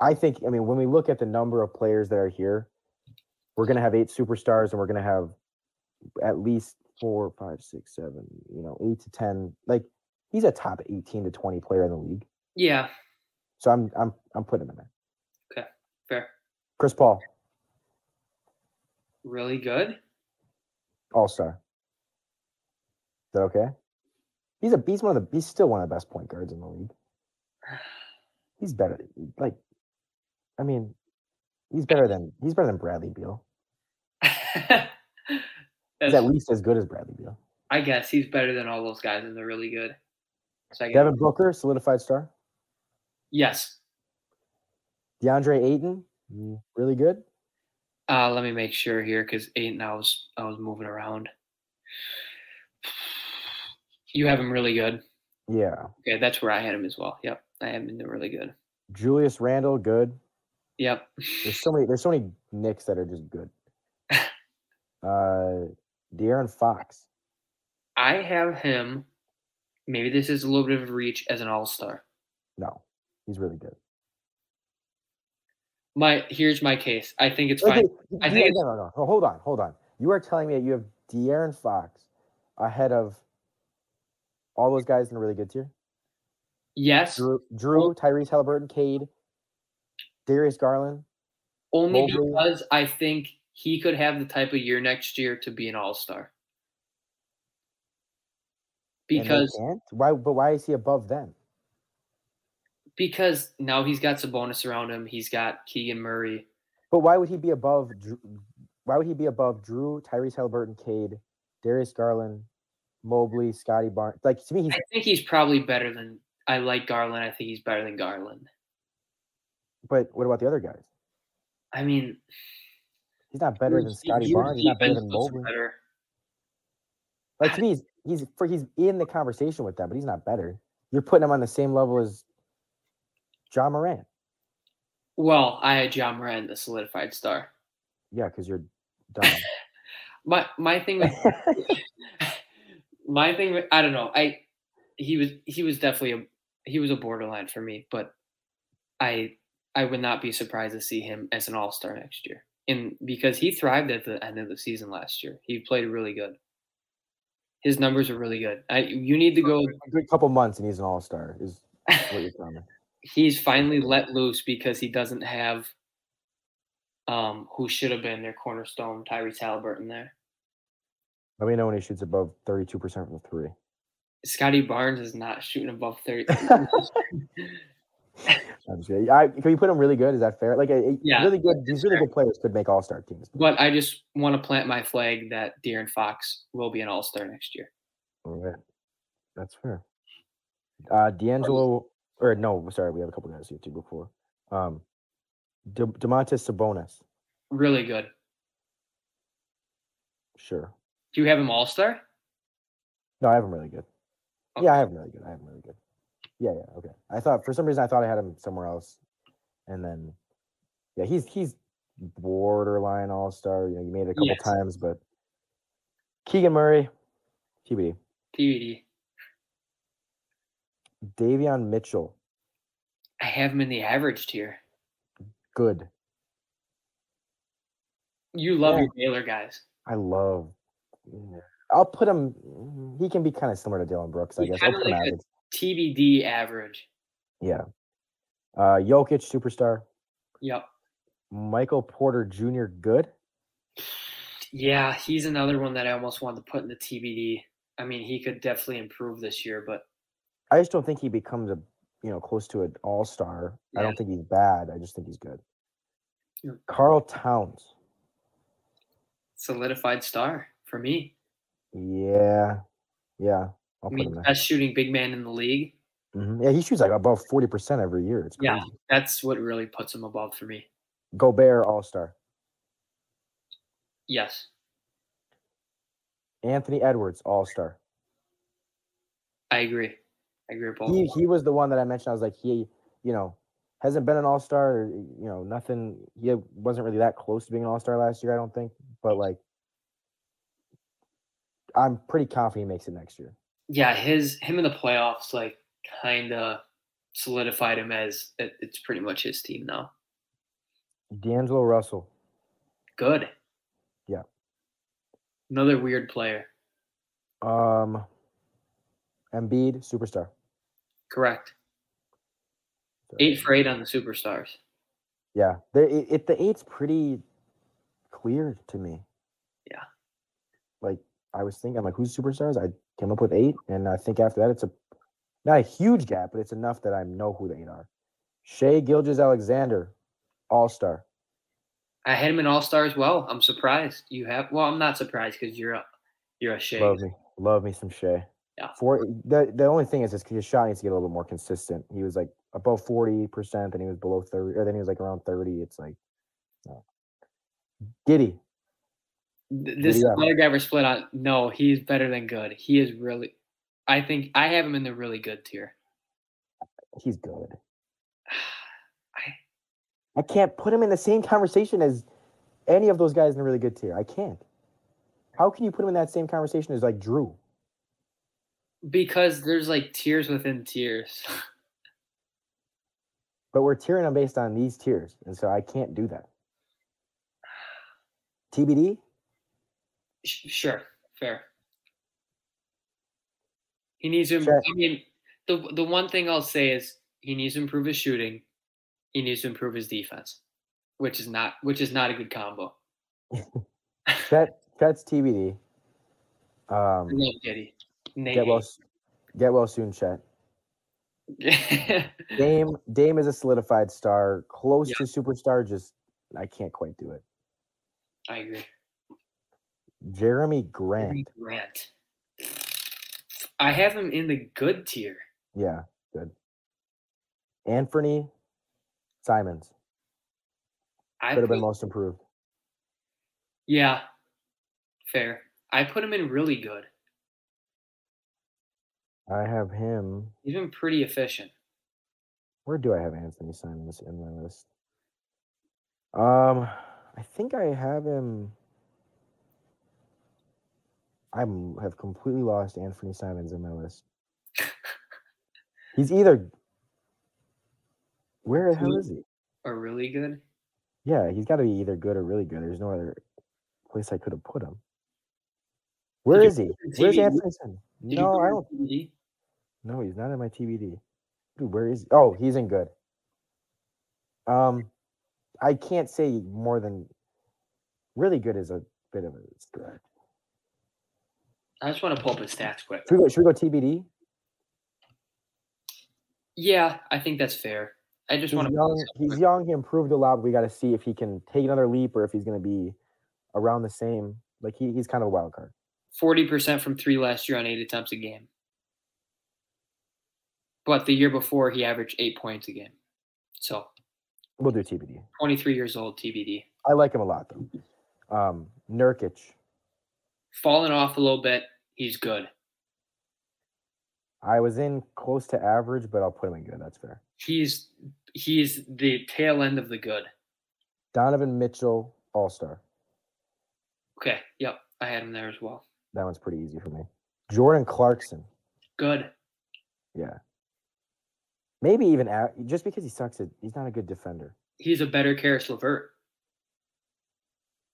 B: I think I mean when we look at the number of players that are here, we're gonna have eight superstars and we're gonna have at least four, five, six, seven, you know, eight to ten. Like he's a top 18 to 20 player in the league.
C: yeah,
B: So I'm I'm I'm putting him in there.
C: Okay, fair.
B: Chris Paul,
C: Really good.
B: all star. Is that okay? He's a he's one of the he's still one of the best point guards in the league. He's better. Like, I mean, he's better than he's better than Bradley Beal. He's at least as good as Bradley Beal.
C: I guess he's better than all those guys, and they're really good. So I guess,
B: Devin Booker, solidified star.
C: yes.
B: DeAndre Ayton, mm, really good.
C: Uh, let me make sure here because Ayton, I was I was moving around. You have him really good.
B: Yeah.
C: Okay, that's where I had him as well. Yep, I have him really good.
B: Julius Randle, good.
C: Yep.
B: There's so many. There's so many Knicks that are just good. Uh, De'Aaron Fox.
C: I have him. Maybe this is a little bit of a reach as an all star.
B: No, he's really good.
C: My here's my case. I think it's fine.
B: you-
C: I think
B: no, no, no, no. Hold on, hold on. You are telling me that you have De'Aaron Fox ahead of all those guys in a really good tier.
C: Yes,
B: Jrue, Jrue Tyrese Halliburton, Cade, Darius Garland.
C: only
B: Mobley.
C: because I think he could have the type of year next year to be an all star. Because
B: why? But why is he above them?
C: because now he's got Sabonis around him. He's got Keegan Murray.
B: But why would he be above? Jrue, why would he be above Jrue, Tyrese Halliburton, Cade, Darius Garland, Mobley, Scottie Barnes? Like to me, he's
C: I think he's probably better than I like Garland. I think he's better than Garland.
B: but what about the other guys?
C: I mean,
B: He's not better than
C: Scottie
B: Barnes. He's not better than Mobley.
C: better.
B: Like to me, he's he's for he's in the conversation with them, but he's not better. You're putting him on the same level as John Moran.
C: Well, I had John Moran, the solidified star.
B: Yeah, because you're dumb.
C: My my thing with my thing I don't know. I he was he was definitely a he was a borderline for me, but I I would not be surprised to see him as an all star next year. And because he thrived at the end of the season last year. He played really good. His numbers are really good. I you need to go
B: a good couple months and he's an all star. Is what you're telling me.
C: he's finally let loose because he doesn't have um who should have been their cornerstone, Tyrese Halliburton there.
B: Let me know when he shoots above 32 percent from three.
C: Scottie Barnes is not shooting above 30.
B: I'm just. I, can you put him really good? Is that fair? Like, a,
C: Yeah,
B: really good. These really good players could make all star teams.
C: but I just want to plant my flag that De'Aaron Fox will be an all star next year.
B: All right. That's fair. Uh, D'Angelo, or no, sorry, we have a couple guys here too before. Um, De- Domantas Sabonis,
C: Really good.
B: sure.
C: Do you have him all star?
B: No, I have him really good.
C: Okay.
B: Yeah, I have him really good. I have him really good. Yeah, yeah, okay. I thought for some reason I thought I had him somewhere else, and then yeah, he's he's borderline all star. You know, you made it a couple
C: Yes.
B: times, but Keegan Murray, TBD.
C: TBD.
B: Davion Mitchell,
C: I have him in the average tier.
B: good.
C: You love
B: Yeah.
C: your Baylor guys.
B: I love. I'll put him. He can be kind of similar to Dillon Brooks, I
C: He's
B: guess.
C: Like
B: average.
C: TBD average.
B: Yeah. Uh, Jokic, superstar.
C: Yep.
B: Michael Porter Jr., good.
C: Yeah, he's another one that I almost wanted to put in the TBD. I mean, he could definitely improve this year, but
B: I just don't think he becomes a you know close to an all star. I don't think he's bad. I just think he's good.
C: Yeah.
B: Karl Towns.
C: solidified star for me.
B: Yeah, yeah.
C: I mean, best shooting big man in the league.
B: Mhm. Yeah, he shoots like above forty percent every year. It's crazy.
C: Yeah, that's what really puts him above for me.
B: Gobert All Star.
C: Yes.
B: Anthony Edwards All Star.
C: I agree. I agree.
B: He he was the one that I mentioned. I was like he you know hasn't been an All Star. You know nothing. He wasn't really that close to being an All Star last year. I don't think. But like, I'm pretty confident he makes it next year.
C: yeah, his him in the playoffs like kind of solidified him as it, it's pretty much his team now.
B: D'Angelo Russell.
C: Good.
B: Yeah.
C: Another weird player.
B: Um, Embiid, superstar.
C: Correct. Eight for eight on the superstars.
B: Yeah, the it, it the eight's pretty clear to me. I was thinking, I'm like, who's superstars? I came up with eight, and I think after that, it's a not a huge gap, but it's enough that I know who the eight are. Shai Gilgeous-Alexander, All Star.
C: I had him in All Star as well. I'm surprised you have. Well, I'm not surprised because you're a you're a shade.
B: Love me, love me some Shai.
C: Yeah.
B: For the the only thing is, is his shot needs to get a little bit more consistent. He was like above forty percent, then he was below thirty, or then he was like around thirty. It's like, no. Giddy,
C: This
B: Yeah.
C: another guy we're split on. No, he's better than good. He is really. I think I have him in the really good tier.
B: he's good.
C: I,
B: I can't put him in the same conversation as any of those guys in a really good tier. I can't. How can you put him in that same conversation as like Jrue?
C: because there's like tiers within tiers.
B: But we're tiering them based on these tiers, and so I can't do that. TBD.
C: Sh- sure, fair. He needs to. im-
B: Sure.
C: I mean, the the one thing I'll say is he needs to improve his shooting. He needs to improve his defense, which is not which is not a good combo.
B: Chet, Chet's TBD. Um,
C: love Giddey. Nate.
B: get well, get well soon, Chet. Dame, Dame is a solidified star, close
C: Yeah.
B: to superstar. Just I can't quite do it.
C: I agree.
B: Jerami
C: Jerami
B: Grant.
C: Grant. I have him in the good tier.
B: Yeah, good. Anthony Simons
C: I
B: could have been most improved.
C: yeah, fair. I put him in really good.
B: I have him.
C: He's been pretty efficient.
B: Where do I have Anthony Simons in my list? Um, I think I have him. I have completely lost Anthony Simons in my list. He's either. Where the hell is he?
C: Or really good.
B: Yeah, he's got to be either good or really good. There's no other place I could have put him. Where is he?
C: put him in
B: Where's Anthony Simons? No, I don't.
C: TBD?
B: No, he's not in my TBD. Dude, where is? He? Oh, he's in good. Um, I can't say more than really good is a bit of a stretch.
C: I just want to pull up his stats quick.
B: Should we go? Should we go TBD?
C: Yeah, I think that's fair. I just
B: He's
C: want to.
B: young. He's young. He improved a lot. We got to see if he can take another leap or if he's going to be around the same. Like he, he's kind of a wild card.
C: Forty percent from three last year on eight attempts a game. But the year before, he averaged eight points a game. So
B: We'll do TBD.
C: 23 years old, TBD.
B: I like him a lot though. Um, Nurkic.
C: Falling off a little bit. He's good.
B: I was in close to average, but I'll put him in good. That's fair.
C: He's he's the tail end of the good.
B: Donovan Mitchell, All Star.
C: Okay. Yep. I had him there as well.
B: That one's pretty easy for me. Jordan Clarkson.
C: Good.
B: Yeah. Maybe even a- just because he sucks at he's not a good defender.
C: He's a better Caris LeVert.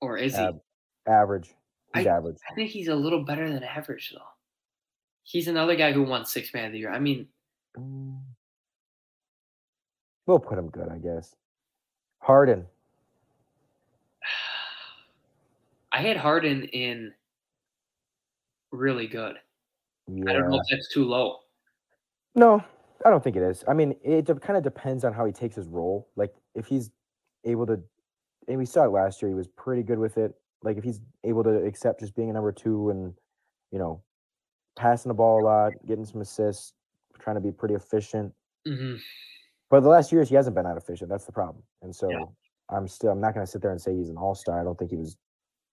C: Or is he?
B: Average. He's average.
C: I think he's a little better than average though. He's another guy who won six man of the year. I mean,
B: Mm. We'll put him good, I guess. Harden.
C: I had Harden in really good. I don't know if that's too low.
B: No, I don't think it is. I mean, it kind of depends on how he takes his role. Like if he's able to, and we saw it last year, he was pretty good with it. Like if he's able to accept just being a number two and, you know, passing the ball a lot, getting some assists, trying to be pretty efficient.
C: hmm
B: But the last years he hasn't been that efficient. That's the problem. And so I'm still I'm not going to sit there and say he's an all star. I don't think he was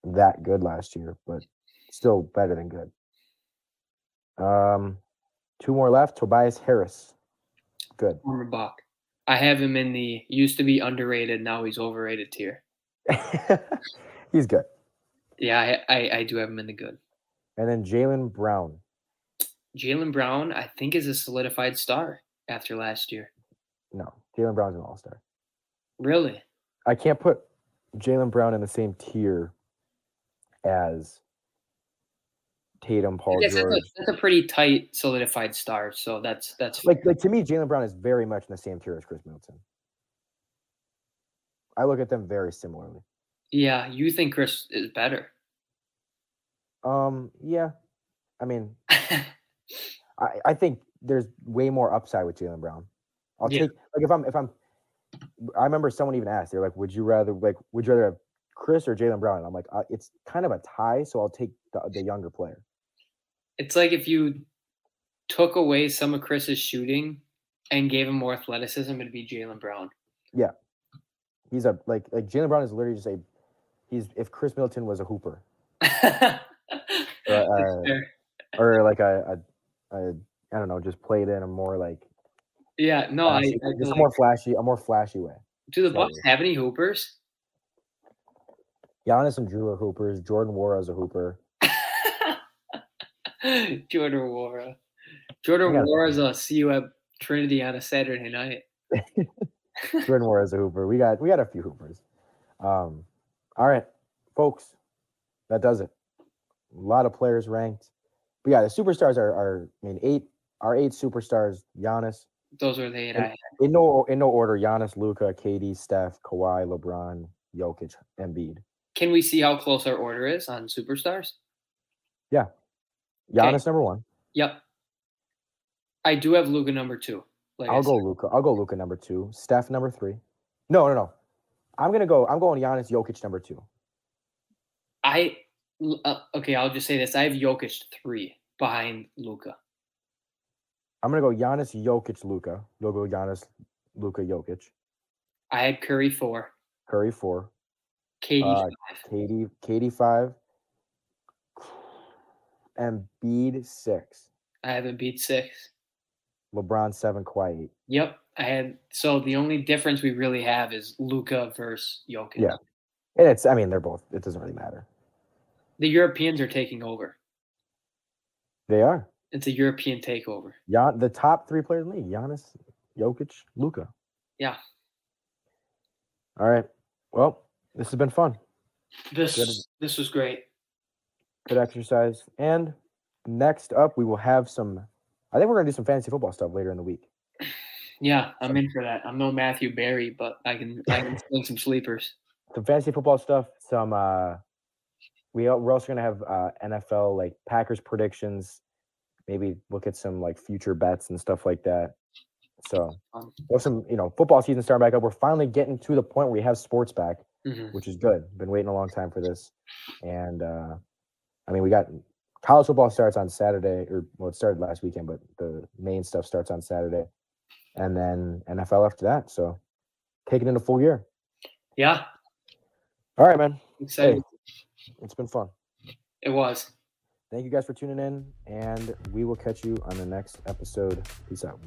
B: that good last year, but still better than good. Um, two more left. Tobias Harris, good.
C: Former Buck. I have him in the used to be underrated, now he's overrated tier.
B: he's good.
C: Yeah, I, I, I do have him in the good.
B: And then Jaylen Brown.
C: Jaylen Brown, I think, is a solidified star after last year.
B: No, Jaylen Brown's an all star.
C: Really?
B: I can't put Jaylen Brown in the same tier as Tatum, Paul
C: guess that's
B: George.
C: a, that's a pretty tight solidified star. So that's that's
B: like like to me, Jaylen Brown is very much in the same tier as Khris Middleton. I look at them very similarly.
C: Yeah. You think Khris is better?
B: Um, yeah, I mean, I, I think there's way more upside with Jaylen Brown. I'll
C: Yeah.
B: take like if I'm if I'm. I remember someone even asked, they're like, "Would you rather like would you rather have Khris or Jaylen Brown?" And I'm like, uh, it's kind of a tie, so I'll take the, the younger player.
C: it's like if you took away some of Khris's shooting and gave him more athleticism, it'd be Jaylen Brown.
B: Yeah, he's a like like Jaylen Brown is literally just a he's if Khris Middleton was a hooper uh, or like a, a, a I don't know, just played in a more like
C: yeah, no, I, I
B: flashy-
C: feel
B: just a more flashy, a more flashy way.
C: do the Bucks have any hoopers?
B: Giannis and Jrue are hoopers. Jordan Nwora is a hooper.
C: Jordan Nwora. Jordan Nwora is a see you at Trinity on a Saturday night.
B: Jordan Nwora is a hooper. We got we got a few hoopers. Um, all right, folks, that does it. A lot of players ranked. But yeah, the superstars are are I mean eight our eight superstars. Giannis
C: Those are the eight
B: And-
C: I had.
B: in no in no order. Giannis, Luka, KD, Steph, Kawhi, LeBron, Jokic, Embiid.
C: Can we see how close our order is on superstars? Yeah.
B: Giannis number one.
C: Yep. I do have Luka number two. Like
B: I'll go. Luka. I'll go Luka number two. Steph number three. No, no, no. I'm gonna go. I'm going Giannis, Jokic number two.
C: I uh, okay. I'll just say this: I have Jokic three behind Luka.
B: I'm gonna go Giannis, Jokic, Luka. You'll go Giannis, Luka, Jokic.
C: I had Curry four,
B: Curry four.
C: KD
B: Uh,
C: five.
B: KD, KD five. And Embiid six.
C: I have a Embiid six.
B: LeBron seven, Kawhi eight.
C: Yep, I had. So the only difference we really have is Luka versus Jokic.
B: Yeah. And it's. I mean, they're both. It doesn't really matter.
C: The Europeans are taking over.
B: They are.
C: It's a European takeover.
B: Gian, the top three players in the league: Giannis, Jokic, Luka.
C: Yeah.
B: All right. Well, this has been fun.
C: This
B: Good.
C: this was great.
B: Good exercise. And next up, we will have some. I think we're gonna do some fantasy football stuff later in the week.
C: Yeah, I'm in for that. I'm no Matthew Berry, but I can I can sling some sleepers.
B: Some fantasy football stuff. Some. uh we we're also gonna have uh, NFL like Packers predictions. Maybe look at some like future bets and stuff like that. So,
C: Um,
B: well, some you know football season starting back up. We're finally getting to the point where we have sports back.
C: mhm.
B: which is good. Been waiting a long time for this, and uh, I mean, we got college football starts on Saturday, or well, it started last weekend, but the main stuff starts on Saturday, and then NFL after that. So, taking in a full year.
C: Yeah,
B: All right, man.
C: excited.
B: It's been fun.
C: It was.
B: Thank you guys for tuning in, and we will catch you on the next episode. Peace out.